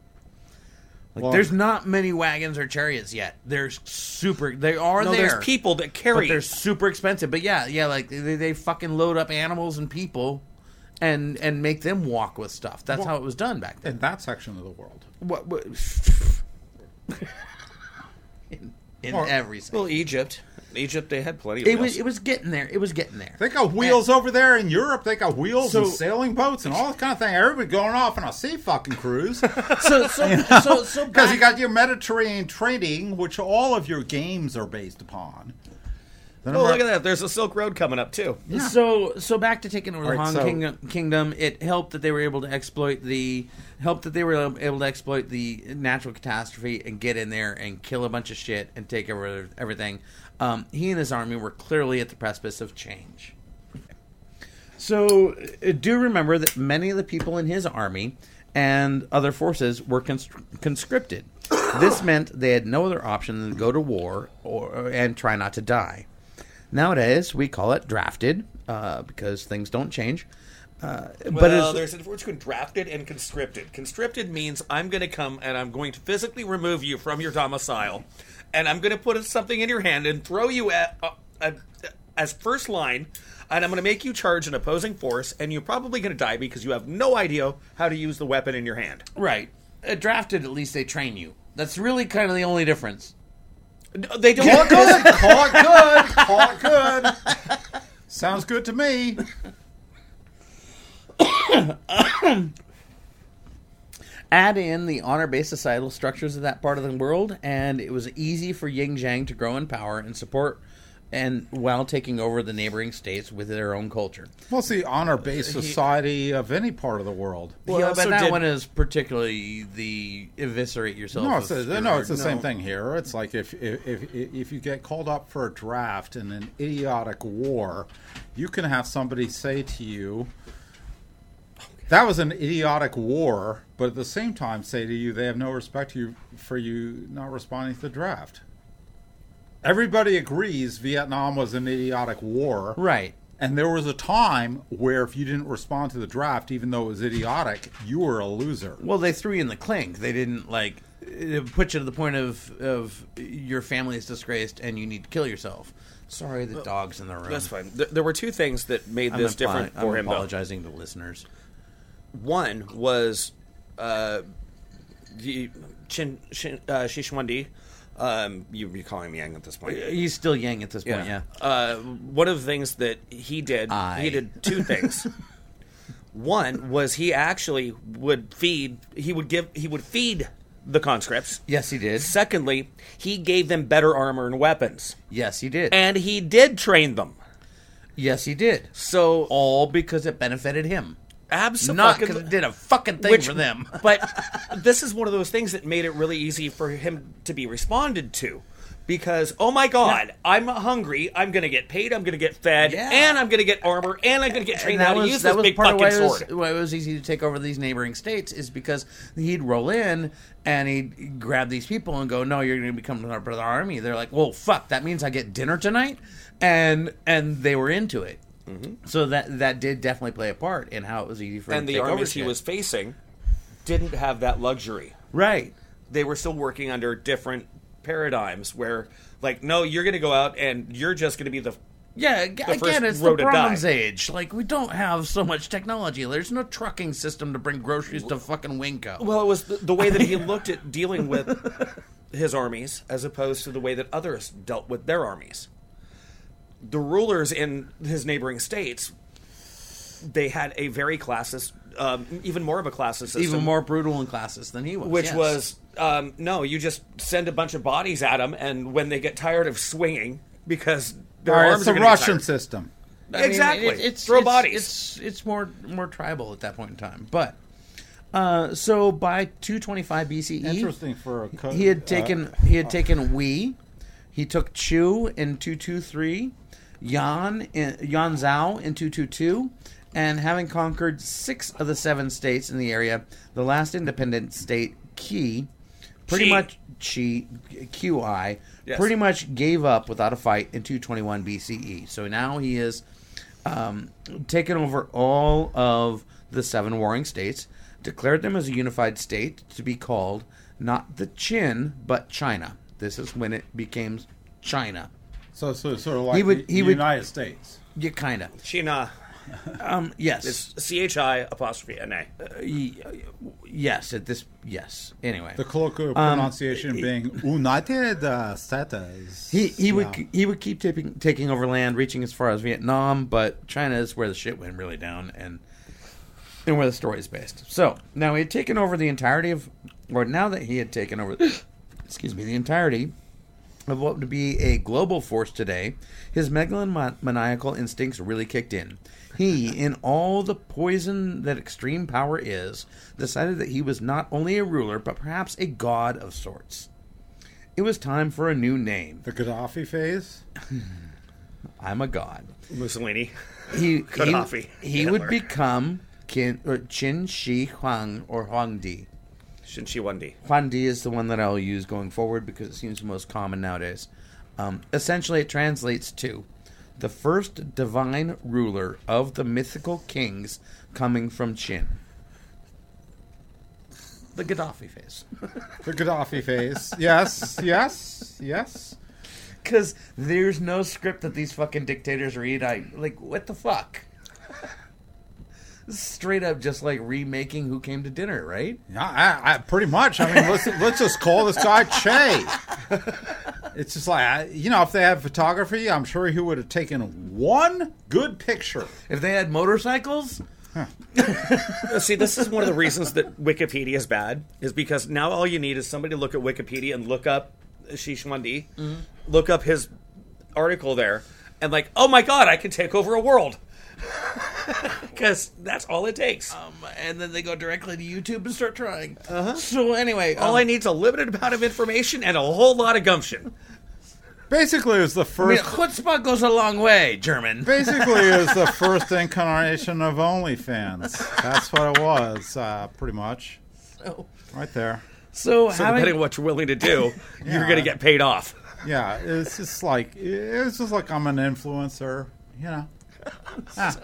Like, Well- there's not many wagons or chariots yet. There's super. They are No, there. there's people that but carry. they're super expensive. But yeah, yeah, like they, they fucking load up animals and people, and and make them walk with stuff. That's Well- how it was done back then. in that section of the world. What? what (laughs) in in Or- every sense. well, Egypt. Egypt, they had plenty of it was it was getting there. It was getting there. They got wheels over there in Europe. They got wheels So- and sailing boats and all that kind of thing. Everybody going off on a sea fucking cruise. (laughs) So so so so Because you got your Mediterranean trading, which all of your games are based upon. Then Oh, I'm look at that. There's a Silk Road coming up, too. So so back to taking over the All right, Han so- King, Kingdom, it helped that they were able to exploit the helped that they were able to exploit the natural catastrophe and get in there and kill a bunch of shit and take over everything. Um, he and his army were clearly at the precipice of change. So uh, do remember that many of the people in his army and other forces were cons- conscripted. this meant they had no other option than to go to war or and try not to die. Nowadays, we call it drafted uh, because things don't change. Uh, but Well, it's- there's a difference between drafted and conscripted. Conscripted means I'm going to come and I'm going to physically remove you from your domicile, and I'm going to put something in your hand and throw you at, uh, at as first line, and I'm going to make you charge an opposing force, and you're probably going to die because you have no idea how to use the weapon in your hand. right. Uh, drafted, at least they train you. That's really kind of the only difference. No, They don't. Call it good. Call it good. Call it good. Sounds good to me. (coughs) Add in the honor based societal structures of that part of the world, and it was easy for Ying Zhang to grow in power and support, and while taking over the neighboring states with their own culture. Well, it's the honor-based society of any part of the world. Well, yeah, but that did- one is particularly the eviscerate yourself. No, it's the, no, it's the same thing here. It's like if, if if if you get called up for a draft in an idiotic war, you can have somebody say to you, "That was an idiotic war," but at the same time say to you, they have no respect you for you not responding to the draft. Everybody agrees Vietnam was an idiotic war, Right. and there was a time where if you didn't respond to the draft, even though it was idiotic, you were a loser. Well, they threw you in the clink. They didn't like put you to the point of of your family is disgraced and you need to kill yourself. Sorry, the dog's in the room. That's fine. There, there were two things that made I'm, this appli- different I'm for him, though. apologizing to listeners. One was uh, the Chin, Chin, uh, Shishwandi. Um, you, you're calling me Yang at this point. He's still Yang at this point. Yeah. Uh, one of the things that he did, I. he did two things. (laughs) One was he actually would feed. He would give. He would feed the conscripts. Yes, he did. Secondly, he gave them better armor and weapons, Yes, he did. and he did train them. yes, he did. So All because it benefited him. Absolutely Not because it did a fucking thing Which- for them. (laughs) but this is one of those things that made it really easy for him to be responded to. Because oh my god, I'm hungry. I'm gonna get paid. I'm gonna get fed, Yeah. and I'm gonna get armor, and I'm gonna get trained how to use this big part fucking of why it, was, why it was easy to take over these neighboring states is because he'd roll in and he'd grab these people and go, "No, you're going to become our brother army." They're like, "Well, fuck, that means I get dinner tonight," and and they were into it. Mm-hmm. So that that did definitely play a part in how it was easy for him And to the take over armies he shit. was facing didn't have that luxury. right. They were still working under different paradigms where, like, no, you're gonna go out and you're just gonna be the Yeah, ag- first again, it's the to die. Bronze Age. Like we don't have so much technology. There's no trucking system to bring groceries to fucking Winco. Well, it was the, the way that he (laughs) looked at dealing with his armies as opposed to the way that others dealt with their armies. The rulers in his neighboring states, they had a very classist, um, even more of a classist system. Even more brutal and classist than he was. Which yes. was, um, no, you just send a bunch of bodies at them, and when they get tired of swinging, because their All right, arms it's are the Russian tired. system. I mean, Exactly. it- it's Throw it's, bodies. It's it's more more tribal at that point in time. But uh, so by 225 BCE, Interesting for a co- he had uh, taken he had taken Wei, he took Chu in 223, Yan Yan Zhao in 222, and having conquered six of the seven states in the area, the last independent state, Qi, pretty Qi. much Qi QI, Yes. pretty much gave up without a fight in 221 BCE. So now he is um, taken over all of the seven warring states, declared them as a unified state to be called not the Qin but China. This is when it became China. So, so sort of like He would- the would- United States. You kind of. China. Um, yes. It's C H I apostrophe N A. Y- yes. At this. Yes. Anyway. The colloquial Um, pronunciation being United uh, States. He he would he would keep taking taking over land, reaching as far as Vietnam, but China is where the shit went really down, and and where the story is based. So now he had taken over the entirety of, or now that he had taken over, (coughs) excuse me, the entirety of what would be a global force today, his megalomaniacal instincts really kicked in. He, in all the poison that extreme power is, decided that he was not only a ruler, but perhaps a god of sorts. It was time for a new name. the Gaddafi phase. (laughs) I'm a god. Mussolini. He (laughs) Gaddafi. he, he would become Qin, or Qin Shi Huang or Huangdi. Shinshi Wandi. Huan Di is the one that I'll use going forward because it seems the most common nowadays. Um, essentially, it translates to the first divine ruler of the mythical kings coming from Qin. The Gaddafi face. (laughs) The Gaddafi face. Yes, yes, yes. Because there's no script that these fucking dictators read. I like what the fuck. (laughs) Straight up, just like remaking Who Came to Dinner, right? Yeah, I, I, pretty much. I mean, let's let's just call this guy Che. It's just like you know, if they had photography, I'm sure he would have taken one good picture. If they had motorcycles, Uh, See, this is one of the reasons that Wikipedia is bad, is because now all you need is somebody to look at Wikipedia and look up Shish Wandi, look up his article there, and like, oh my god, I can take over a world. (laughs) Because that's all it takes. um, and then they go directly to YouTube and start trying. Uh-huh. So anyway, all um, I need is a limited amount of information and a whole lot of gumption. Basically, it was the I mean, first. chutzpah goes a long way, German. basically, it was the (laughs) first incarnation of OnlyFans. That's what it was, uh, pretty much. So, Right there. so, So having, depending on what you're willing to do, (laughs) you're going to get paid off. Yeah, it's just like it's just like I'm an influencer, you know. Yeah,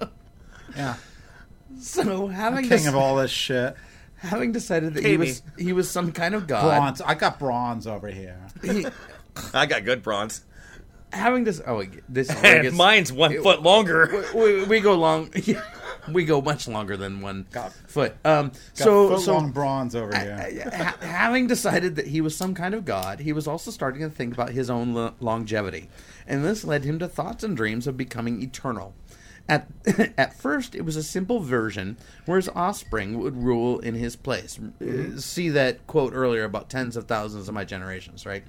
yeah. (laughs) so having King dec- of all this shit. having decided that Pay he me. was he was some kind of god. Bronze. I got bronze over here. He, (laughs) I got good bronze. having this, oh, this is where it And gets- mine's one foot longer. we, we go long. (laughs) we go much longer than one Got- foot. Um, Got so foot so long bronze over here. ha- having decided that he was some kind of god, he was also starting to think about his own lo- longevity, and this led him to thoughts and dreams of becoming eternal. At (laughs) at first, it was a simple version where his offspring would rule in his place. Uh, See that quote earlier about tens of thousands of my generations, right?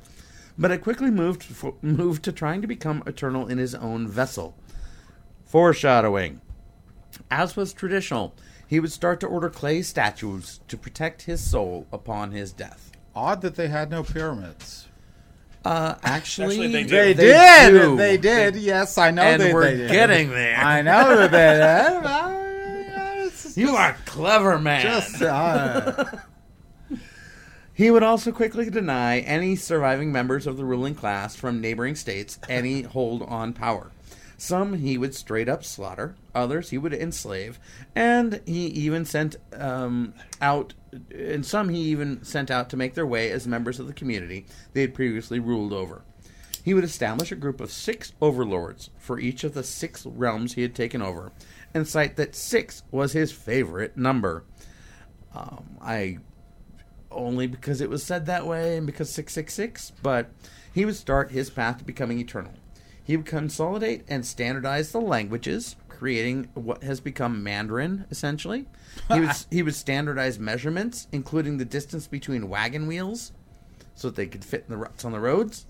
But it quickly moved fo- moved to trying to become eternal in his own vessel. Foreshadowing. As was traditional, he would start to order clay statues to protect his soul upon his death. Odd that they had no pyramids. Uh, actually, Actually, they do. They, They did. do. They did. yes, I know. And they, we're they did. getting there. I know that they did. (laughs) It's You are clever, man. Just uh, (laughs) He would also quickly deny any surviving members of the ruling class from neighboring states any hold on power. Some he would straight up slaughter, others he would enslave, and he even sent um, out, and some he even sent out to make their way as members of the community they had previously ruled over. He would establish a group of six overlords for each of the six realms he had taken over, and cite that six was his favorite number. Um, I only because it was said that way and because 666, but he would start his path to becoming eternal. He would consolidate and standardize the languages, creating what has become Mandarin, essentially. He would, (laughs) he would standardize measurements, including the distance between wagon wheels, so that they could fit in the ruts on the roads.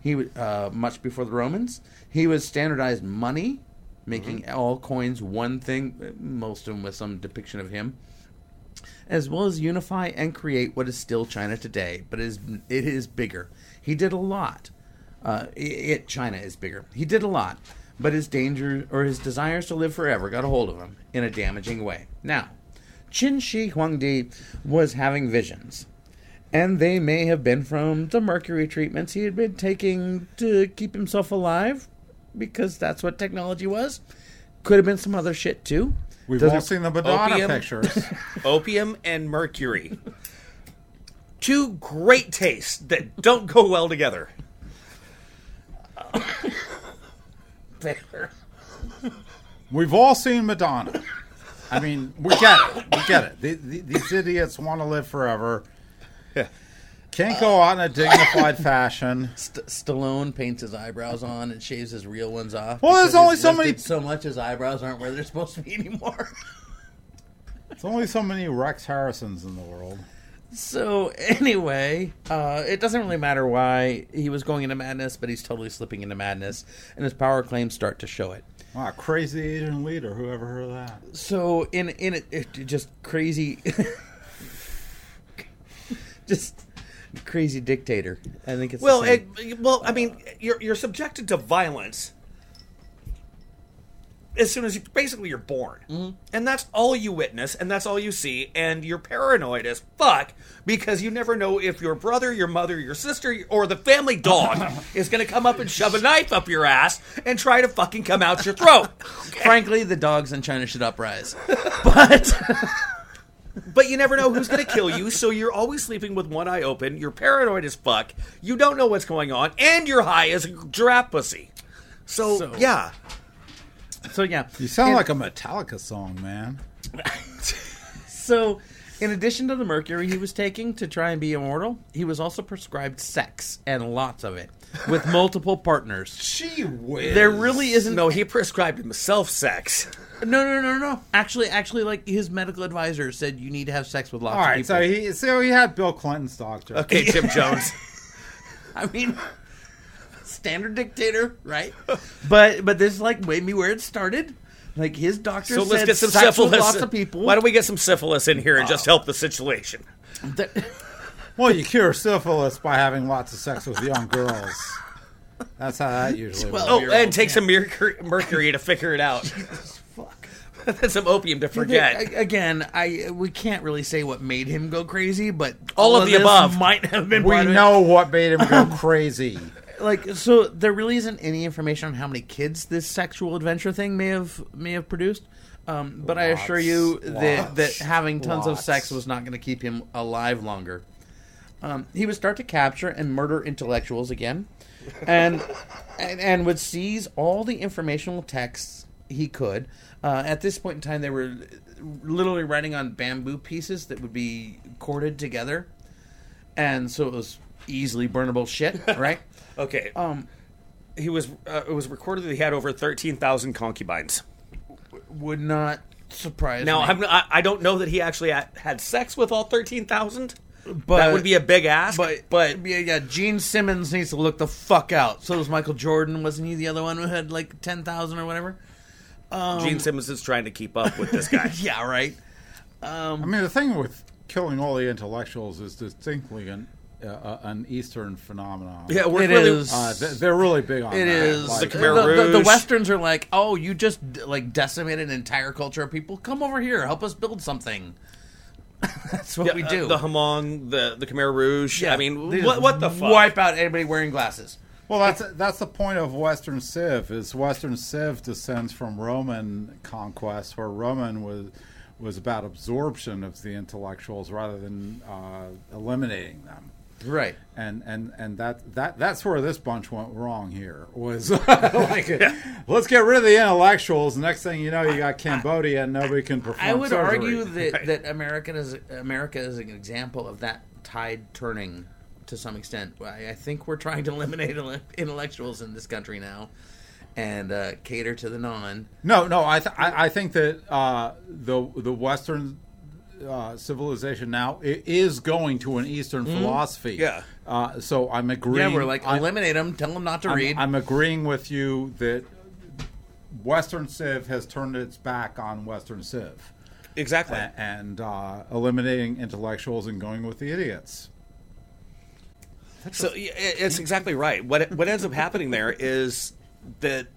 He would, uh, much before the Romans, he would standardize money, making all coins one thing, most of them with some depiction of him as well as unify and create what is still China today, but it is it is bigger. He did a lot. Uh, it China is bigger. He did a lot, but his danger or his desires to live forever got a hold of him in a damaging way. Now, Qin Shi Huangdi was having visions, and they may have been from the mercury treatments he had been taking to keep himself alive, because that's what technology was. Could have been some other shit too. we've Doesn't- all seen the Madonna Opium. pictures. (laughs) Opium and mercury. Two great tastes that don't go well together. Fair. We've all seen Madonna. I mean, we get it. We get it. The- the- These idiots want to live forever. Yeah. Can't go out in a dignified fashion. St- Stallone paints his eyebrows on and shaves his real ones off. Well, there's only he's so many- So much his eyebrows aren't where they're supposed to be anymore. There's only so many Rex Harrisons in the world. So anyway, uh, it doesn't really matter why he was going into madness, but he's totally slipping into madness, and his power claims start to show it. Wow, crazy Asian leader. Who ever heard of that? So in in it, it just crazy, (laughs) just crazy dictator. I think it's the Well, same. it, well, I mean, you're you're subjected to violence as soon as you basically you're born, Mm-hmm. and that's all you witness, and that's all you see, and you're paranoid as fuck because you never know if your brother, your mother, your sister, or the family dog (laughs) is going to come up and shove a knife up your ass and try to fucking come out your throat. (laughs) Frankly, the dogs in China should uprise. (laughs) But But you never know who's going to kill you, so you're always sleeping with one eye open. You're paranoid as fuck. You don't know what's going on, and you're high as a giraffe pussy. So, So- yeah, so yeah, You sound And- like a Metallica song, man. (laughs) So, in addition to the mercury he was taking to try and be immortal, he was also prescribed sex and lots of it with (laughs) multiple partners. Gee whiz. There really isn't no, he prescribed himself sex. no no no no. Actually, actually, like his medical advisor said, you need to have sex with lots All of right, people. so he so he had Bill Clinton's doctor. Okay, Jim (laughs) Jones. I mean, standard dictator, right? (laughs) but but this is like maybe where it started. Like his doctor So said, let's get some sex with syphilis. lots of people. Why don't we get some syphilis in here and just oh. help the situation? Th- Well, you cure syphilis by having lots of sex with young girls. That's how that usually Well, works. Oh, and take some mercury, mercury to figure it out. Fuck. (laughs) That's some opium to forget. A- Again, I we can't really say what made him go crazy, but All of the this above. might have been. We part of it. know what made him go crazy. (laughs) like so. There really isn't any information on how many kids this sexual adventure thing may have may have produced. Um, but I assure you that that having tons of sex was not going to keep him alive longer. Um, he would start to capture and murder intellectuals again, and and, and would seize all the informational texts he could. Uh, at this point in time, they were literally writing on bamboo pieces that would be corded together, and so it was easily burnable shit, (laughs) right? Okay. um, he was. Uh, it was recorded that he had over thirteen thousand concubines. would not surprise Now, me. I'm, I, I don't know that he actually had, had sex with all thirteen thousand. But- that would be a big ask. But But, yeah, yeah, Gene Simmons needs to look the fuck out. So does Michael Jordan. Wasn't he the other one who had like ten thousand or whatever? Gene Simmons is trying to keep up with this guy. (laughs) Yeah, right. I mean, the thing with killing all the intellectuals is distinctly an uh, an Eastern phenomenon. yeah, we're It really. is. Uh, they- they're really big on It that. is Like, The the, Khmer the, the Rouge. Westerns are like, oh, you just like decimated an entire culture of people. Come over here, help us build something. (laughs) That's what Yeah, we uh, do. the Hmong, the the Khmer Rouge. I mean, what what the fuck? Wipe out anybody wearing glasses. Well, that's that's the point of Western Civ. Is Western Civ descends from Roman conquest, where Roman was was about absorption of the intellectuals rather than uh, eliminating them. Right. And and and that that that's where this bunch went wrong. Here was (laughs) (laughs) like, let's get rid of the intellectuals. Next thing you know, you got Cambodia, and nobody can perform. I would surgery. argue that, that America is America is an example of that tide turning to some extent. I, I think we're trying to eliminate intellectuals in this country now, and uh, cater to the non. No, no. I th- I, I think that uh, the the Western uh, civilization now is going to an Eastern philosophy. Yeah. Uh, so I'm agreeing. Yeah, we're like I'm, eliminate them, tell them not to I'm, read. I'm agreeing with you that Western Civ has turned its back on Western Civ Exactly. a- and uh, eliminating intellectuals and going with the idiots. So it's exactly right. What what ends up happening there is that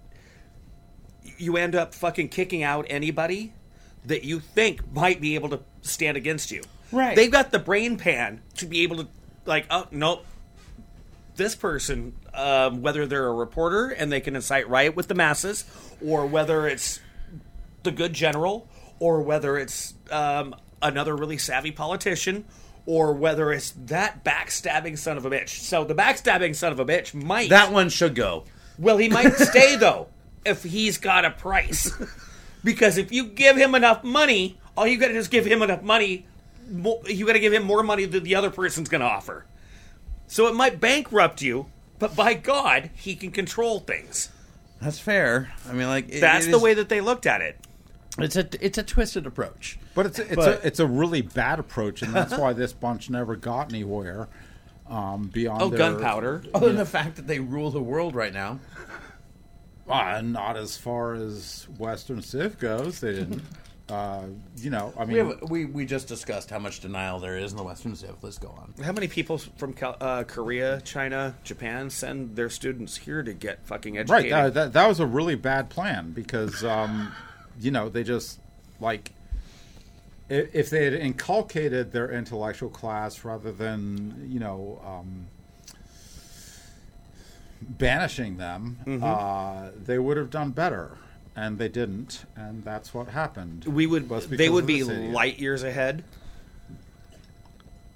you end up fucking kicking out anybody that you think might be able to stand against you. Right. They've got the brain pan to be able to like, oh nope. This person, um, whether they're a reporter and they can incite riot with the masses, or whether it's the good general, or whether it's um, another really savvy politician, or whether it's that backstabbing son of a bitch. So the backstabbing son of a bitch might that one should go. well, he might stay though if he's got a price. (laughs) because if you give him enough money, all you got to do is give him enough money. Mo- You got to give him more money than the other person's going to offer. So it might bankrupt you, but by God, he can control things. That's fair. I mean, like it- That's it the is- way that they looked at it. It's a it's a twisted approach. But it's a, it's But- a it's a really bad approach, and that's why this bunch never got anywhere um, beyond. Oh, gunpowder. Other than the fact that they rule the world right now. Uh, not as far as Western Civ goes. They didn't. (laughs) Uh, you know, I We, mean, have, we we just discussed how much denial there is in the Western Civ. Let's go on. How many people from Cal- uh, Korea, China, Japan send their students here to get fucking right? educated? That, that that was a really bad plan because, um, you know, they just like if they had inculcated their intellectual class rather than you know um, banishing them, uh, they would have done better, and they didn't, and that's what happened. we would. They would be light years ahead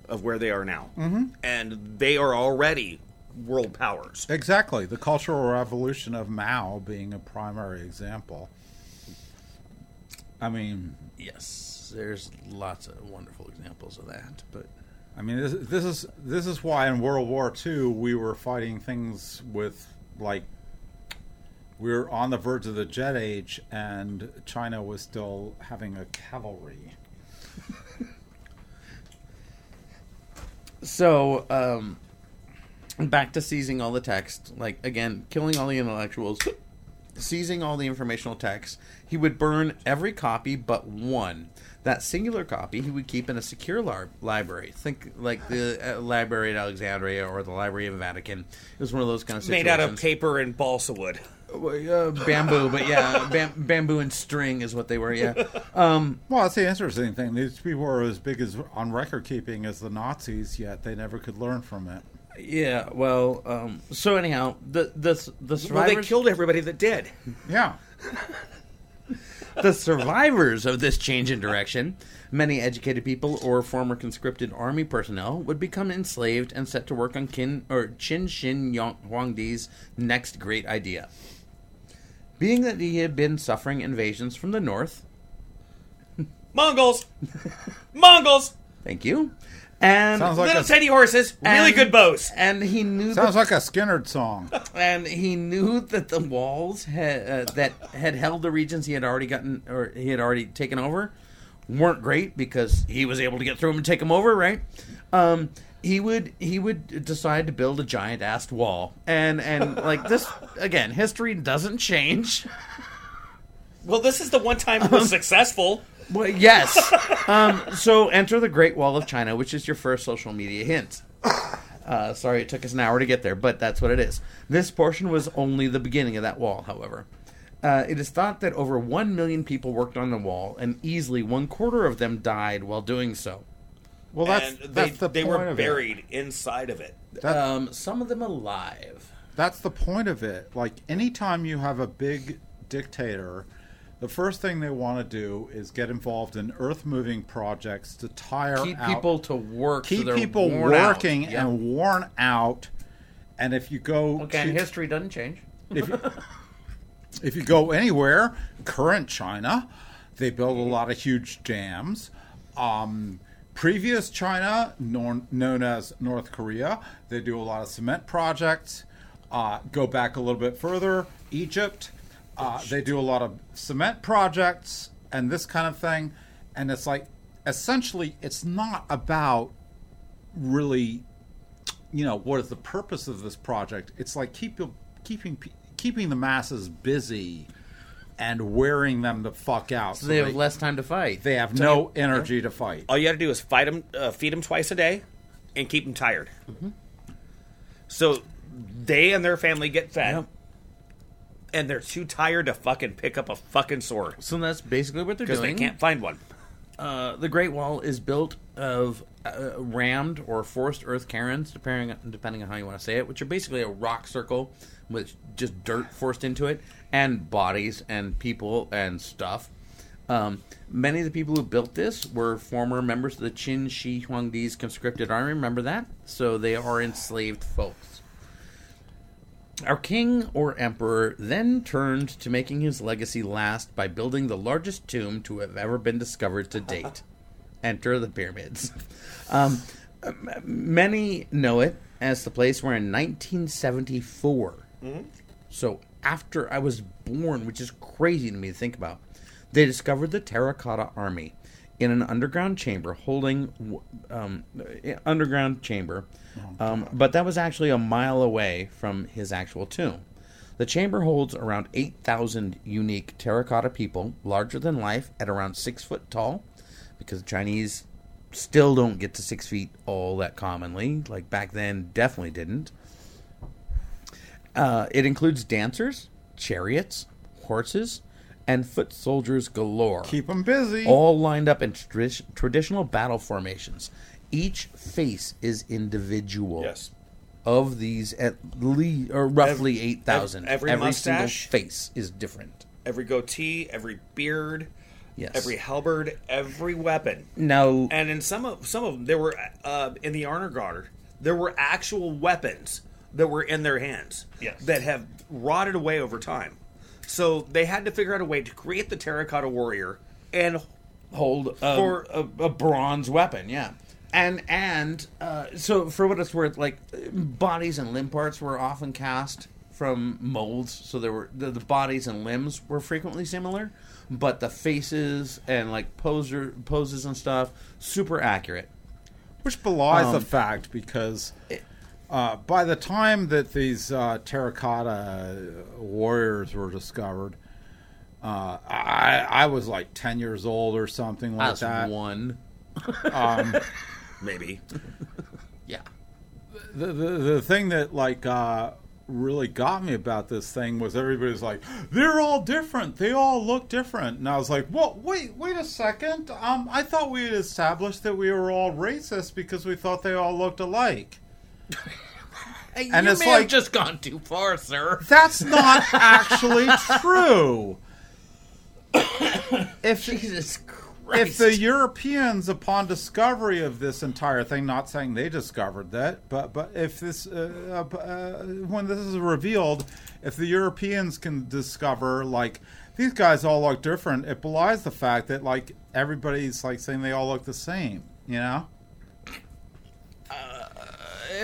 of where they are now, mm-hmm. and they are already world powers. Exactly, the Cultural Revolution of Mao being a primary example. I mean, Yes, there's lots of wonderful examples of that, but I mean, this, this is this is why in World War II we were fighting things with like we were on the verge of the jet age, and China was still having a cavalry. (laughs) So, um, back to seizing all the text. Like, again, killing all the intellectuals, seizing all the informational text. He would burn every copy but one. That singular copy he would keep in a secure lar- library. Think like the uh, library at Alexandria or the library of Vatican. It was one of those kind of situations. Made out of paper and balsa wood. Uh, bamboo, but yeah, (laughs) bam- bamboo and string is what they were. Yeah. Um, Well, that's the interesting thing. These people were as big as on record keeping as the Nazis, yet they never could learn from it. yeah. Well. Um, so anyhow, the the the Well, survivors. they killed everybody that did. Yeah. (laughs) the survivors of this change in direction, many educated people or former conscripted army personnel, would become enslaved and set to work on Kin or Qin Yong- Huangdi's next great idea. Being that he had been suffering invasions from the north, Mongols, Mongols, thank you, and Sounds like little a, teddy horses, really and- good bows. and he knew sounds that, like a Skynyrd song. (laughs) and he knew that the walls had, uh, that had held the regions he had already gotten or he had already taken over weren't great because he was able to get through them and take them over, right? Um, he would he would decide to build a giant ass wall, and and like this (laughs) again, history doesn't change. Well, this is the one time it was successful. Well, yes. (laughs) um, so enter the Great Wall of China, which is your first social media hint. Uh, sorry, it took us an hour to get there, but that's what it is. This portion was only the beginning of that wall, however. Uh, it is thought that over one million people worked on the wall, and easily one quarter of them died while doing so. Well, that's and that's they, the they point were of it. buried inside of it. That- Um, some of them alive. That's the point of it. Like anytime you have a big dictator, the first thing they want to do is get involved in earth-moving projects to tire Keep out, people to work. keep they're people working Yeah. and worn out. And if you go Okay, to- history doesn't change. if you, (laughs) if you go anywhere, current China, they build a lot of huge dams. Um, previous China, nor, known as North Korea, they do a lot of cement projects. Uh, go back a little bit further, Egypt, uh, they do a lot of cement projects and this kind of thing. And it's like, essentially, it's not about really you know what is the purpose of this project it's like keep keeping keeping the masses busy and wearing them the fuck out So they have less time to fight. they have no energy to fight All you got to do is fight them, uh, feed them twice a day, and keep them tired. Mm-hmm. So they and their family get fed, Yep. And they're too tired to fucking pick up a fucking sword So that's basically what they're doing. because they doing. can't find one. Uh, the Great Wall is built of uh, rammed or forced earth cairns, depending depending on how you want to say it, which are basically a rock circle with just dirt forced into it, and bodies and people and stuff. Um, many of the people who built this were former members of the Qin Shi Huangdi's conscripted army. Remember that? So they are enslaved folks. Our king or emperor then turned to making his legacy last by building the largest tomb to have ever been discovered to date. (laughs) Enter the pyramids. Um, many know it as the place where in 1974, so after I was born, which is crazy to me to think about, they discovered the Terracotta Army in an underground chamber holding um, uh, underground chamber, um, but that was actually a mile away from his actual tomb. The chamber holds around 8,000 unique terracotta people, larger than life, at around six foot tall, because Chinese still don't get to six feet all that commonly. Like back then, definitely didn't. Uh, it includes dancers, chariots, horses, and foot soldiers galore Keep them busy. all lined up in tradi- traditional battle formations. Each face is individual. Yes. Of these, at least or roughly eight thousand. every mustache? single face is different. Every goatee, every beard, Yes. every halberd, every weapon. Now, And in some of some of them, there were uh, in the honor guard, there were actual weapons that were in their hands Yes. that have rotted away over time. So they had to figure out a way to create the terracotta warrior and hold a, For- a, a bronze weapon. Yeah. And and uh, so for what it's worth, like bodies and limb parts were often cast from molds, so there were the, the bodies and limbs were frequently similar, but the faces and like poser poses and stuff super accurate. Which belies Um, the fact because uh, by the time that these uh, terracotta warriors were discovered, uh, I, I was like 10 years old or something like That's that. one. (laughs) maybe Yeah. The, the, the thing that like uh, really got me about this thing was everybody's like, they're all different. They all look different. And I was like, well, wait, wait a second. Um, I thought we had established that we were all racist because we thought they all looked alike. And you it's may have like- just gone too far, sir. That's not (laughs) actually true. if (coughs) Jesus Christ. if the Europeans, upon discovery of this entire thing, not saying they discovered that, but but if this uh, uh, when this is revealed, if the Europeans can discover like these guys all look different, it belies the fact that like everybody's like saying they all look the same. You know.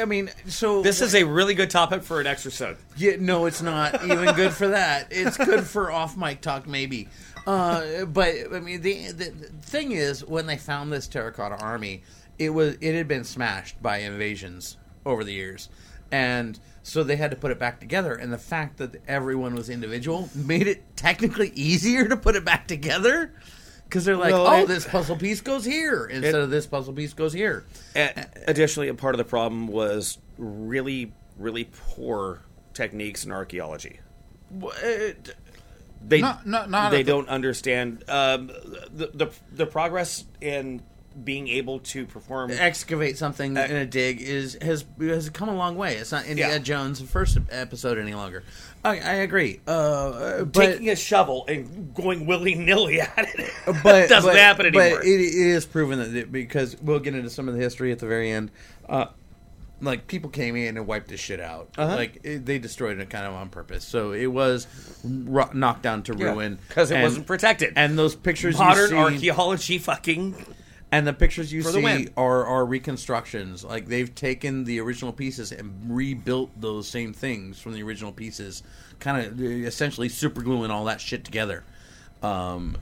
I mean, so this is a really good topic for an extra Yeah, no, it's not even good for that. It's good for off mic talk, maybe. Uh, but I mean, the, the the thing is, when they found this terracotta army, it was it had been smashed by invasions over the years, and so they had to put it back together. And the fact that everyone was individual made it technically easier to put it back together. Because they're like, Well, oh, it- this puzzle piece goes here instead It- of this puzzle piece goes here. A- Additionally, a part of the problem was really, really poor techniques in archaeology. What- They Not- not- not they don't understand um, the, the the progress in being able to perform. excavate something in a dig is has has come a long way. It's not Indiana Yeah. Jones' first episode any longer. I, I agree, uh, but taking a shovel and going willy nilly (laughs) at it. but (laughs) doesn't but- happen anymore. But it, it is proven that it, because we'll get into some of the history at the very end. Uh, like people came in and wiped this shit out. Uh-huh. Like it, they destroyed it kind of on purpose. So it was ro- knocked down to ruin because it And- wasn't protected. And those pictures, modern see, archaeology, fucking And the pictures you For the see win. are, are reconstructions. Like they've taken the original pieces and rebuilt those same things from the original pieces, kind of essentially super gluing all that shit together. Um,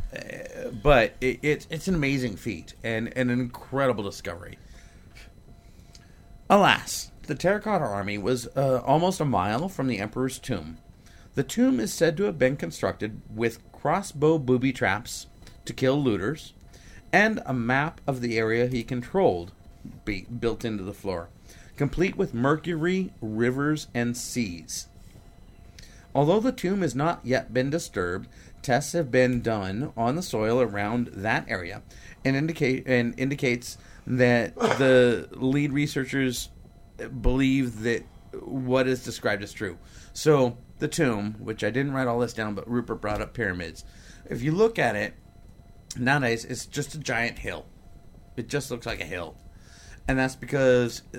but it, it, it's an amazing feat and, and an incredible discovery. Alas, the Terracotta Army was uh, almost a mile from the Emperor's tomb. The tomb is said to have been constructed with crossbow booby traps to kill looters, and a map of the area he controlled be built into the floor, complete with mercury, rivers, and seas. Although the tomb has not yet been disturbed, tests have been done on the soil around that area, and indicate and indicates that the lead researchers believe that what is described is true. So the tomb, which I didn't write all this down, but Rupert brought up pyramids. If you look at it nowadays, it's just a giant hill. It just looks like a hill, and that's because uh,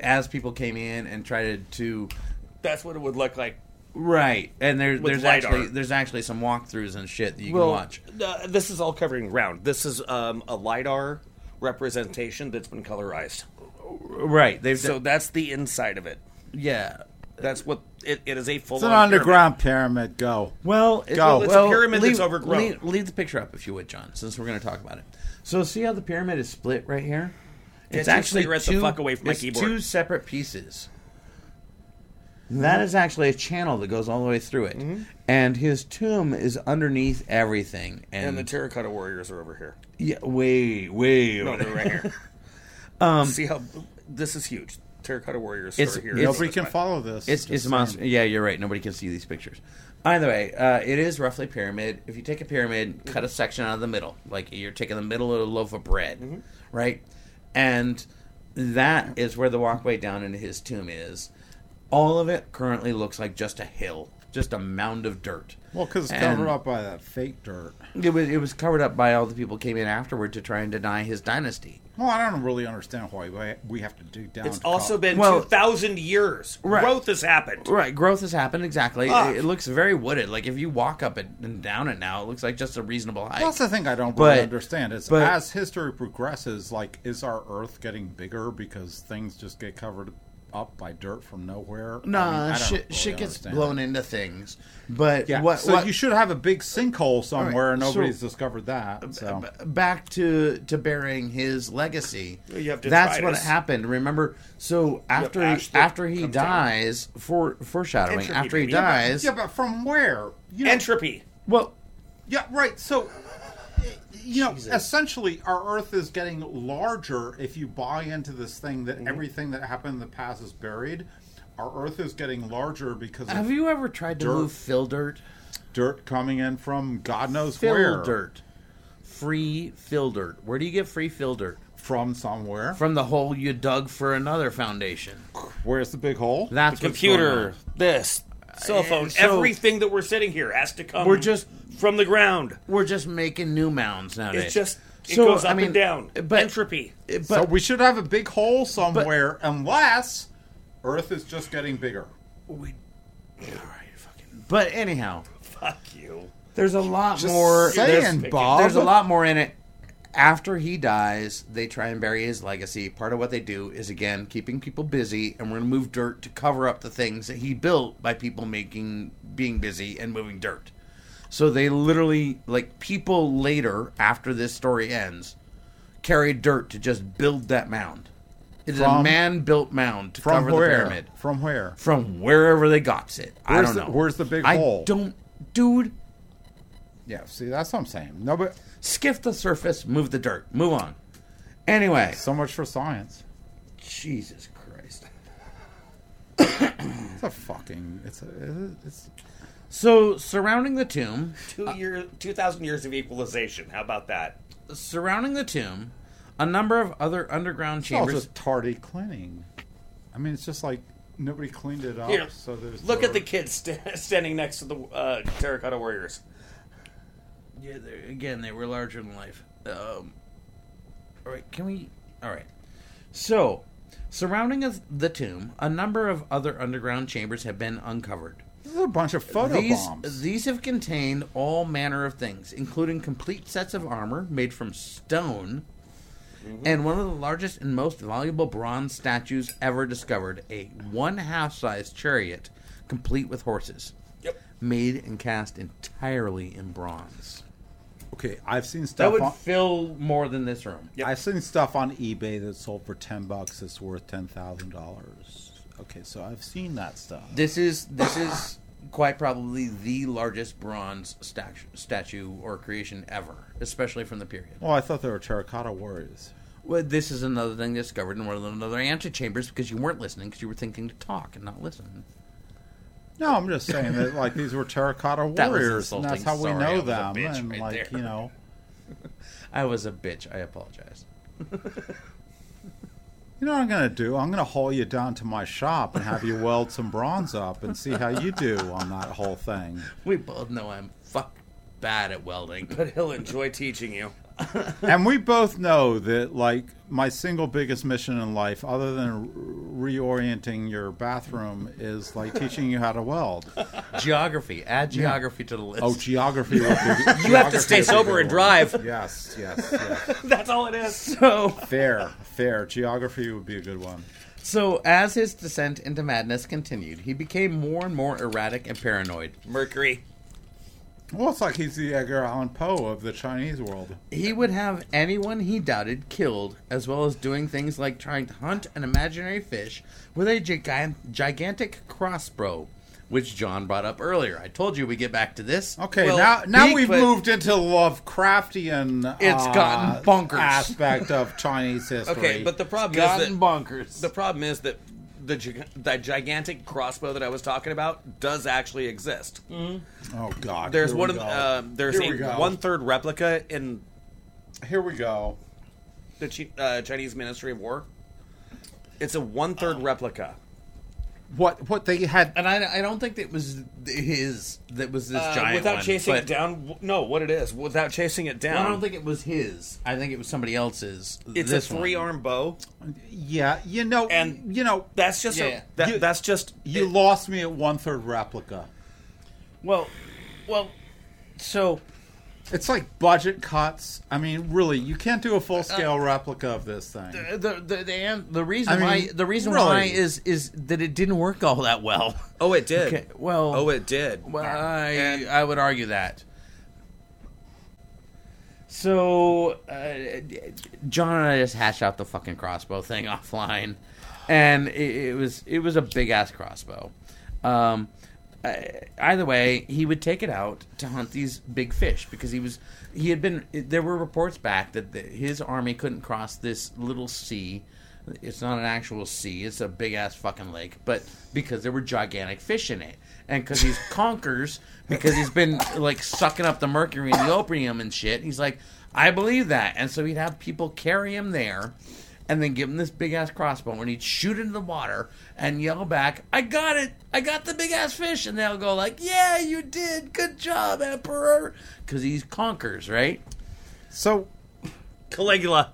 as people came in and tried to that's what it would look like. Right, and there, With there's LiDAR. actually there's actually some walkthroughs and shit that you can watch. this is all covering ground. This is um, a lidar representation that's been colorized. Right, they've So that's the inside of it. yeah. That's what it, it is. A full. It's an underground pyramid. Go. Well, it- Go. well, It's a pyramid leave, that's overgrown. Leave, leave the picture up if you would, John, since we're going to talk about it. So see how the pyramid is split right here? It's take actually cigarettes the two, fuck away from my keyboard. two separate pieces. That is actually a channel that goes all the way through it, and his tomb is underneath everything. And, And the terracotta warriors are over here. yeah, way, way. No, over they're right here. (laughs) um, See how this is huge. Terracotta warriors It's- are here. it's- Nobody can follow this. It's Just it's monster. Yeah, you're right. Nobody can see these pictures. Either way, uh, it is roughly pyramid. If you take a pyramid, cut a section out of the middle, like you're taking the middle of a loaf of bread, right? And that is where the walkway down into his tomb is. All of it currently looks like just a hill, just a mound of dirt. Well, because it's And covered up by that fake dirt. It was it was covered up by all the people who came in afterward to try and deny his dynasty. Well, I don't really understand why we- we have to dig down. It's to also co- been Well- 2,000 years. Right. Growth has happened. Right, growth has happened exactly. Fuck. It, it looks very wooded. Like if you walk up it and down it now, it looks like just a reasonable height. That's the thing I don't But- really understand. Is but- as history progresses, like, is our Earth getting bigger because things just get covered up by dirt from nowhere? I Nah, mean, I don't shit, really shit gets understand. blown into things. But Yeah, what, so what you should have a big sinkhole somewhere, and so- nobody's discovered that. So b- back to to burying his legacy. You have That's what happened. Remember, so after he, after he comes down. dies, for foreshadowing. Entropy, after he baby. Yeah, but- dies, yeah, but from where? You know, Entropy. well, Yeah, right. So, you know, essentially, our Earth is getting larger if you buy into this thing Mm-hmm. that everything that happened in the past is buried. Our Earth is getting larger because of have you ever tried to Dirt. move fill dirt? dirt coming in from God knows Fill where. dirt, free fill dirt. Where do you get free fill dirt? From somewhere. From the hole you dug for another foundation. Where's the big hole? That's what's Computer. This. Cell phone. so- everything that we're sitting here has to come We're just- from the ground. We're just making new mounds nowadays. It's just. It So, goes up I mean, and down. but- Entropy. But so we should have a big hole somewhere, unless Earth is just getting bigger. we, all right, fucking. But anyhow, Fuck you. there's a lot Just more. saying, there's, Bob. there's a lot more in it. After he dies, they try and bury his legacy. Part of what they do is again keeping people busy, and we're to move dirt to cover up the things that he built by people making being busy and moving dirt. So they literally, like people later, after this story ends, carried dirt to just build that mound. It is a man-built mound to From cover where? the pyramid From where? from wherever they got it. I don't the- know. where's the big I hole? don't, dude. Yeah, see, that's what I'm saying. No, but Skiff the surface, move the dirt, move on. Anyway, so much for science. Jesus Christ. It's a fucking. It's a. It's. So surrounding the tomb, Two year, two thousand years of equalization. How about that? surrounding the tomb, a number of other underground It's all chambers. just tardy cleaning. I mean, it's just like nobody cleaned it up. Here, so there's Look at the kids st- standing next to the uh, terracotta warriors. Yeah, again, they were larger than life. Um, all right, can we? All right. So, surrounding the tomb, a number of other underground chambers have been uncovered. This is a bunch of photo these, bombs. these have contained all manner of things, including complete sets of armor made from stone, and one of the largest and most valuable bronze statues ever discovered a one half size chariot complete with horses, Yep. made and cast entirely in bronze. Okay, I've seen stuff That would on, fill more than this room. Yep. I've seen stuff on eBay that sold for ten bucks. It's worth ten thousand dollars. Okay, so I've seen that stuff. This is this is quite probably the largest bronze statue, statue or creation ever, especially from the period. Well, I thought there were terracotta warriors. Well, this is another thing discovered in one of the other antechambers because you weren't listening because you were thinking to talk and not listen. No, I'm just saying that like these were terracotta (laughs) That warriors, and that's how we Sorry, I know them. And right like there. you know, (laughs) I was a bitch. I apologize. (laughs) you know what I'm gonna do? I'm gonna haul you down to my shop and have you weld some bronze up and see how you do on that whole thing. We both know I'm fuck bad at welding. But he'll enjoy teaching you. (laughs) and we both know that like my single biggest mission in life other than reorienting your bathroom is like teaching you how to weld geography. Add geography to the list. oh geography be, (laughs) You have to stay sober and drive. yes yes yes (laughs) That's all it is. so fair fair geography would be a good one so as his descent into madness continued, he became more and more erratic and paranoid. Mercury. Well, it's like he's the Edgar Allan Poe of the Chinese world. He would have anyone he doubted killed, as well as doing things like trying to hunt an imaginary fish with a gigan- gigantic crossbow, which John brought up earlier. I told you we get back to this. Okay, Well, now now we've moved into Lovecraftian. It's uh, gotten bonkers. aspect of (laughs) Chinese history. Okay, but the problem Gotten is that bonkers. the problem is that the gi- that gigantic crossbow that I was talking about does actually exist. oh god, There's here one we of go. uh, there's Here we a go. one third replica in Here we go. the Chi- uh, Chinese Ministry of War. It's a one third replica. What what they had? and I, I don't think it was his that was this Uh, giant without one, chasing it down, no, what it is without chasing it down. Well, I don't think it was his. I think it was somebody else's. it's this a three arm bow, Yeah, you know, And- you know, That's just Yeah, a, yeah. that, You- that's just you it- lost me at one third replica. Well, well, so It's like budget cuts. I mean, really, you can't do a full scale replica of this thing. the the the, an- the reason I mean, why the reason really. why is is that it didn't work all that well. Oh, it did. Okay, well, oh, it did. Well, I And- I would argue that. So, uh, John and I just hashed out the fucking crossbow thing (laughs) offline, and it, it was it was a big ass crossbow. Um, uh, either way, he would take it out to hunt these big fish because he was he had been. There were reports back that the, his army couldn't cross this little sea. It's not an actual sea; it's a big ass fucking lake. But because there were gigantic fish in it, and because he's (laughs) conkers, because he's been like sucking up the mercury and the opium and shit, he's like, I believe that, and so he'd have people carry him there and then give him this big ass crossbow, and he'd shoot into the water and yell back, "I got it! I got the big ass fish!" And they'll go like, "Yeah, you did! Good job, Emperor!" Because he's conkers, right? So, Caligula.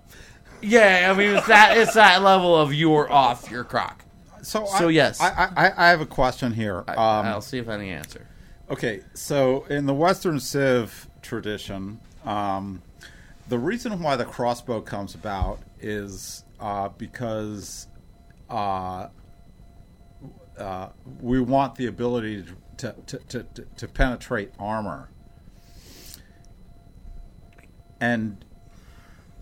Yeah, I mean it's that it's that level of you're off your crock. so, So, I, yes. I, I, I have a question here. I, Um, I'll see if I can answer. Okay, so in the Western Civ tradition, um, the reason why the crossbow comes about is uh, because uh, uh, we want the ability to, to, to, to, to penetrate armor. And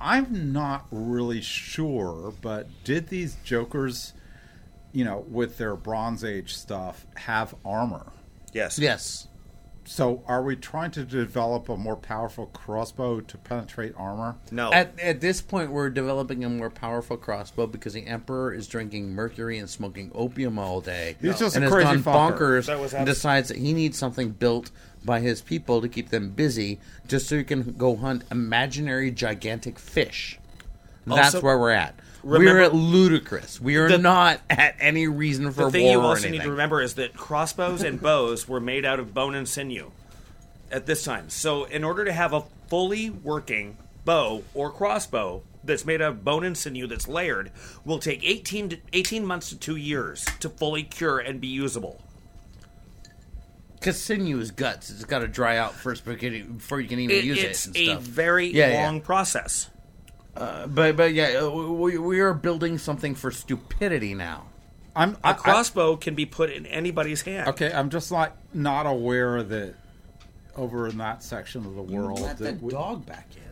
I'm not really sure, but did these jokers, you know, with their Bronze Age stuff, have armor? Yes. Yes. So, are we trying to develop a more powerful crossbow to penetrate armor? No. At, at this point, we're developing a more powerful crossbow because the Emperor is drinking mercury and smoking opium all day. He's just and a has crazy gone fucker. bonkers That was and abs- decides that he needs something built by his people to keep them busy, just so he can go hunt imaginary gigantic fish. That's Also, where we're at. Remember- we're at ludicrous. We are The- not at any reason for the thing war you also need to remember is that crossbows and bows were made out of bone and sinew at this time. So, in order to have a fully working bow or crossbow that's made out of bone and sinew that's layered, will take 18, to, 18 months to two years to fully cure and be usable. Because sinew is guts. It's got to dry out first before you can, before you can even It- use it's it It's a very Yeah, yeah. long process. But but yeah, uh, we, we are building something for stupidity now. I'm A I- I- crossbow can be put in anybody's hand. okay, I'm just like not aware that over in that section of the world let that we- dog back in.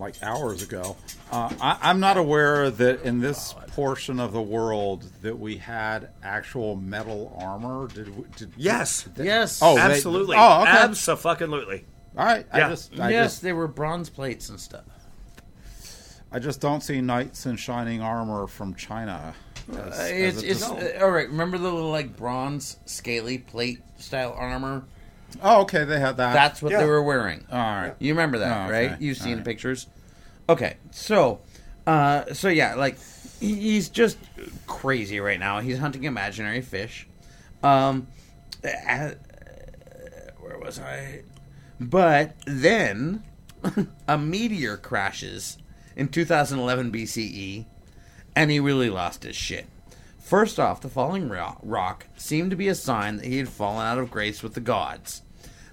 like hours ago. Uh, I, I'm not aware that in this portion of the world that we had actual metal armor. Did we? Did, Yes. did- Yes. Oh, they- Absolutely. oh, okay. Absolutely. All right. I just, I yes, just, they were bronze plates and stuff. I just don't see knights in shining armor from China. as- Uh, as it's a it's uh, all right. Remember the little like bronze scaly plate style armor? oh, okay. They had that. That's what Yeah. they were wearing. all right. You remember that, Oh, okay. right? You've seen All the pictures. Okay, so, uh, so yeah, like he's just crazy right now. He's hunting imaginary fish. Um, uh, where was I? But then (laughs) a meteor crashes in 2011 BCE, and he really lost his shit. First off, the falling rock seemed to be a sign that he had fallen out of grace with the gods.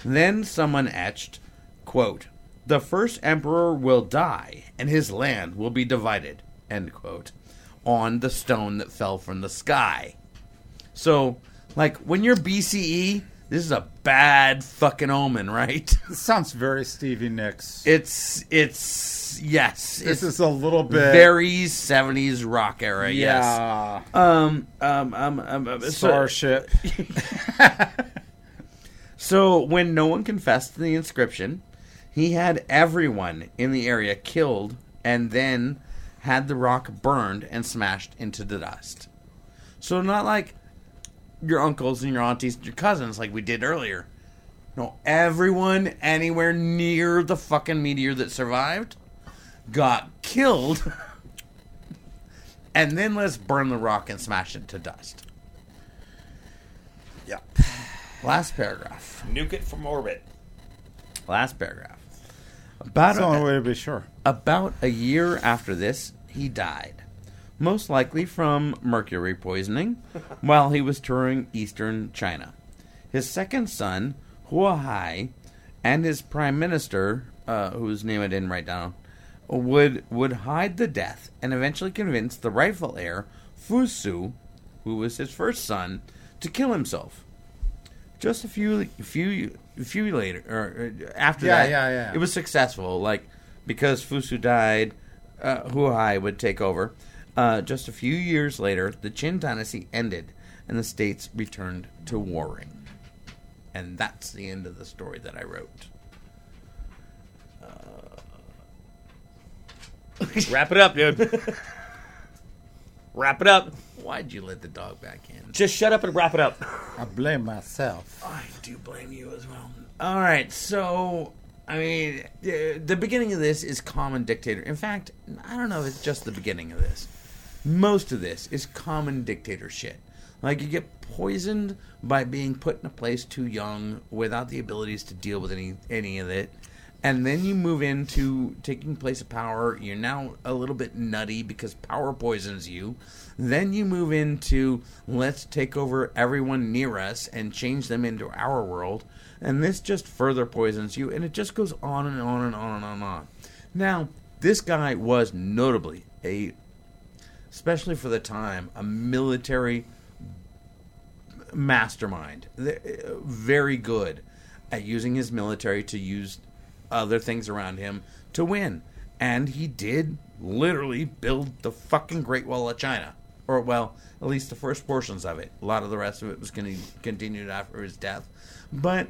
Then someone etched, quote, The first emperor will die, and his land will be divided, end quote, on the stone that fell from the sky. So, like, when you're BCE, this is a bad fucking omen, right? This (laughs) sounds very Stevie Nicks. It's it's yes, this it's is a little bit very seventies rock era. Yes. yeah. Um. Um. Um. um, um so, Starship. (laughs) so when no one confessed to the inscription, he had everyone in the area killed, and then had the rock burned and smashed into the dust. So not like your uncles and your aunties and your cousins like we did earlier. No, everyone anywhere near the fucking meteor that survived got killed. and then let's burn the rock and smash it to dust. yeah. Last paragraph. Nuke it from orbit. Last paragraph. About That's the only way to be sure. About a year after this, he died. Most likely from mercury poisoning (laughs) while he was touring eastern China. His second son, Hu Hai, and his prime minister, uh, whose name I didn't write down, would would hide the death and eventually convince the rightful heir, Fusu, who was his first son, to kill himself. Just a few few few later or after Yeah, that, yeah, yeah. it was successful. Like because Fusu died, uh, Huai would take over. Uh, just a few years later, the Qin dynasty ended, and the states returned to warring. And that's the end of the story that I wrote. Wrap it up, dude. (laughs) wrap it up. Why'd you let the dog back in? Just shut up and wrap it up. I blame myself. I do blame you as well. All right, so I mean, the, the beginning of this is common dictator. In fact, I don't know if it's just the beginning of this. Most of this is common dictator shit. Like you get poisoned by being put in a place too young without the abilities to deal with any any of it. And then you move into taking place of power. You're now a little bit nutty because power poisons you. Then you move into let's take over everyone near us and change them into our world. And this just further poisons you. And it just goes on and on and on and on and on. Now, this guy was notably a, especially for the time, a military mastermind. Uh, very good at using his military to use other things around him to win. And he did literally build the fucking Great Wall of China. Or, well, at least the first portions of it. A lot of the rest of it was going to continue after his death. But,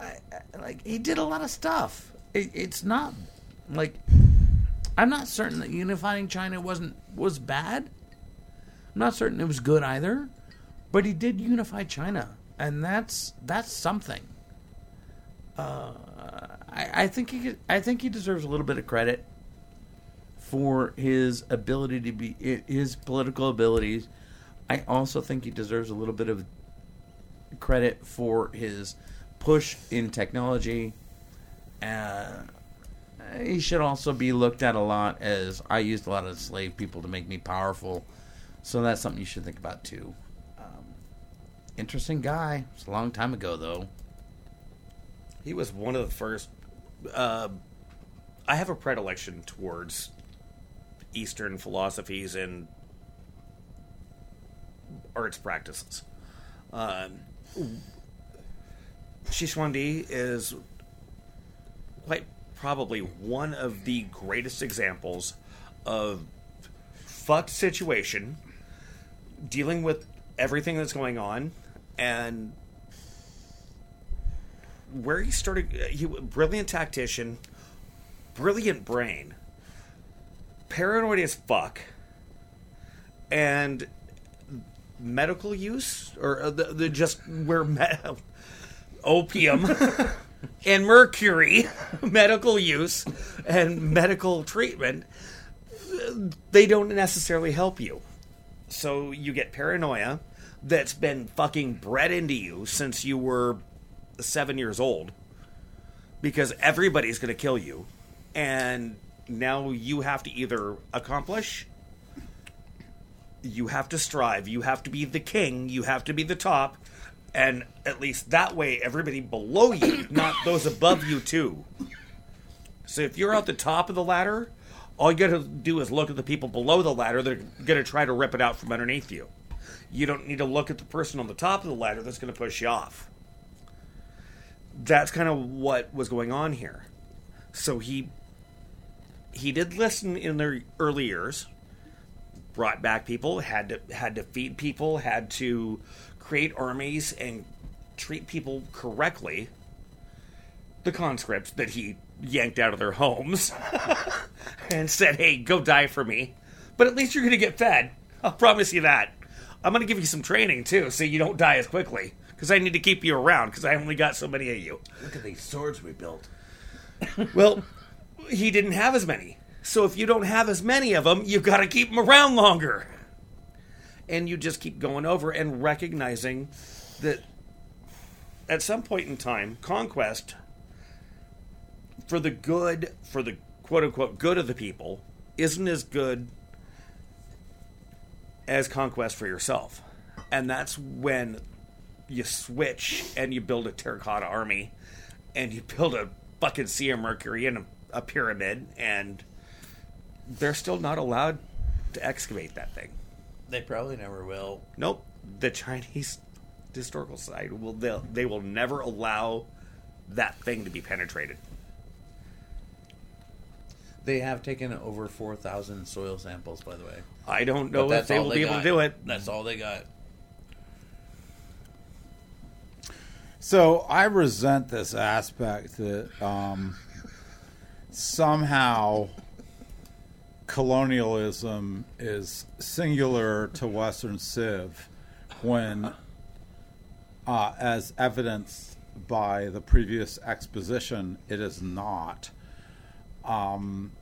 I, I- like, he did a lot of stuff. It, it's not, like, I'm not certain that unifying China wasn't was bad. I'm not certain it was good either, but he did unify China, and that's that's something. Uh, I, think he I think he deserves a little bit of credit for his ability to be his political abilities. I also think he deserves a little bit of credit for his push in technology. Uh, he should also be looked at a lot as I used a lot of slave people to make me powerful. So that's something you should think about too. Um, interesting guy. It's a long time ago though. He was one of the first. Uh, I have a predilection towards Eastern philosophies and arts practices. Um, Shi Huangdi is quite probably one of the greatest examples of fucked situation, dealing with everything that's going on, and where he started he brilliant tactician brilliant brain paranoid as fuck and medical use or uh, the, the just where me- (laughs) opium (laughs) and mercury (laughs) medical use and medical treatment uh, they don't necessarily help you. So you get paranoia that's been fucking bred into you since you were seven years old because everybody's going to kill you and now you have to either accomplish you have to strive you have to be the king you have to be the top and at least that way everybody below you (coughs) not those above you too. So if you're at the top of the ladder all you gotta do is look at the people below the ladder that are gonna try to rip it out from underneath you. You don't need to look at the person on the top of the ladder that's gonna push you off that's kind of what was going on here. So he he did listen in their early years, brought back people, had to had to feed people, had to create armies and treat people correctly. The conscripts that he yanked out of their homes (laughs) and said, "Hey, go die for me." But at least you're going to get fed. I'll promise you that. I'm going to give you some training too, so you don't die as quickly. Because I need to keep you around, because I only got so many of you. Look at these swords we built. Well, he didn't have as many. So if you don't have as many of them, you've got to keep them around longer. And you just keep going over and recognizing that at some point in time, conquest for the good, for the quote unquote good of the people, isn't as good as conquest for yourself. And that's when you switch and you build a terracotta army and you build a fucking Sea of Mercury and a, a pyramid, and they're still not allowed to excavate that thing. They probably never will. Nope. The Chinese historical side will they they will never allow that thing to be penetrated. They have taken over 4,000 soil samples, by the way. I don't know if they will they be able to do it. That's all they got. So I resent this aspect that um, somehow colonialism is singular to Western Civ when, uh, as evidenced by the previous exposition, it is not. Um,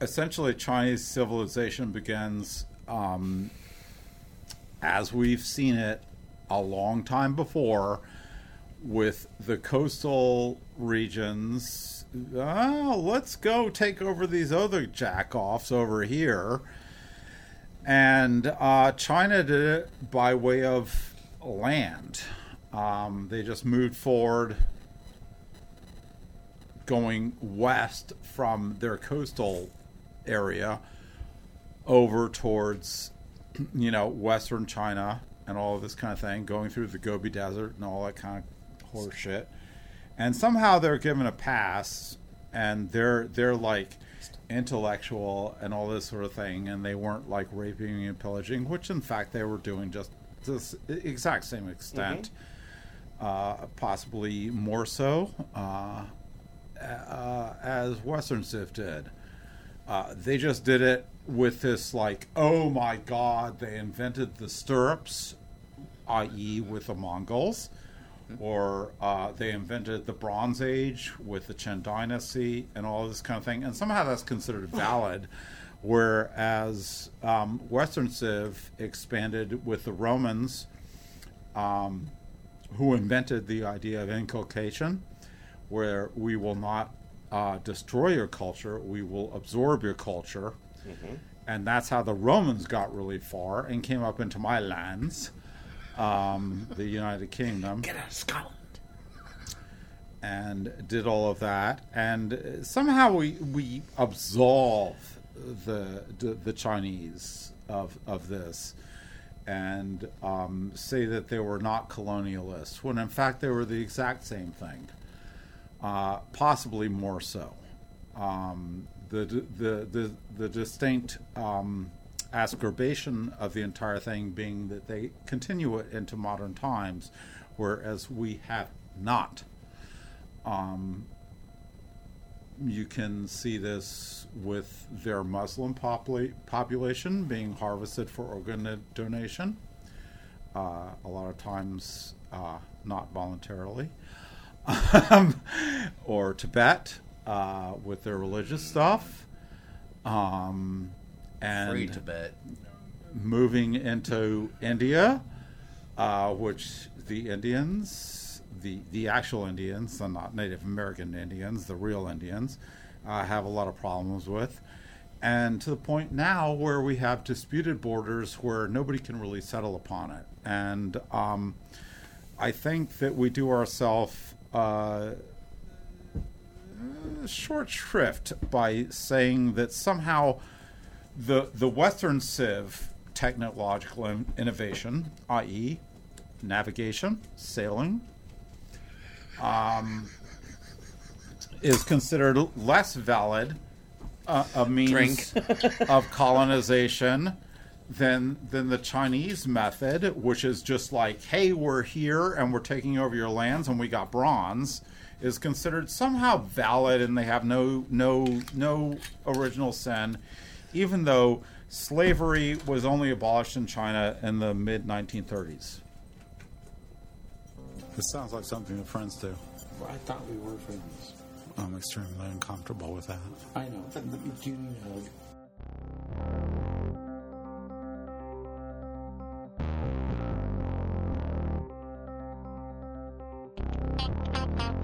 essentially, Chinese civilization begins um, as we've seen it a long time before with the coastal regions. Oh, let's go take over these other jackoffs over here. And uh, China did it by way of land. Um, they just moved forward, going west from their coastal area over towards (clears throat) you know, Western China and all of this kind of thing, going through the Gobi Desert and all that kind of horse shit. And somehow they're given a pass and they're they're like intellectual and all this sort of thing and they weren't like raping and pillaging, which in fact they were doing just to this exact same extent. Uh, possibly more so uh, uh, as Western Civ did. Uh, they just did it with this like, oh my god, they invented the stirrups, i.e., with the Mongols, or uh, they invented the Bronze Age with the Chen Dynasty and all this kind of thing, and somehow that's considered (laughs) valid. Whereas um, Western Civ expanded with the Romans, um, who invented the idea of inculcation, where we will not uh, destroy your culture, we will absorb your culture. And that's how the Romans got really far and came up into my lands, um, the United Kingdom, Get out of Scotland. and did all of that. And somehow we, we absolve the, the, the Chinese of, of this and um, say that they were not colonialists, when in fact they were the exact same thing uh, possibly more so. Um, the, the, the, the distinct um, ascribation of the entire thing being that they continue it into modern times, whereas we have not. Um, you can see this with their Muslim popula- population being harvested for organ donation, uh, a lot of times uh, not voluntarily (laughs) or Tibet uh, with their religious stuff, um, and Free Tibet. moving into India, uh, which the Indians, the the actual Indians, the not Native American Indians, the real Indians, uh, have a lot of problems with. And to the point now where we have disputed borders where nobody can really settle upon it. And um, I think that we do ourselves uh, short shrift by saying that somehow the the Western Civ technological in- innovation, i.e., navigation, sailing, um, is considered less valid uh, a means (laughs) of colonization than than the Chinese method, which is just like, hey, we're here and we're taking over your lands and we got bronze, is considered somehow valid and they have no no no original sin even though slavery was only abolished in China in the mid 1930s this sounds like something of friends do. I thought we were friends. I'm extremely uncomfortable with that. I know but you know. Thank you.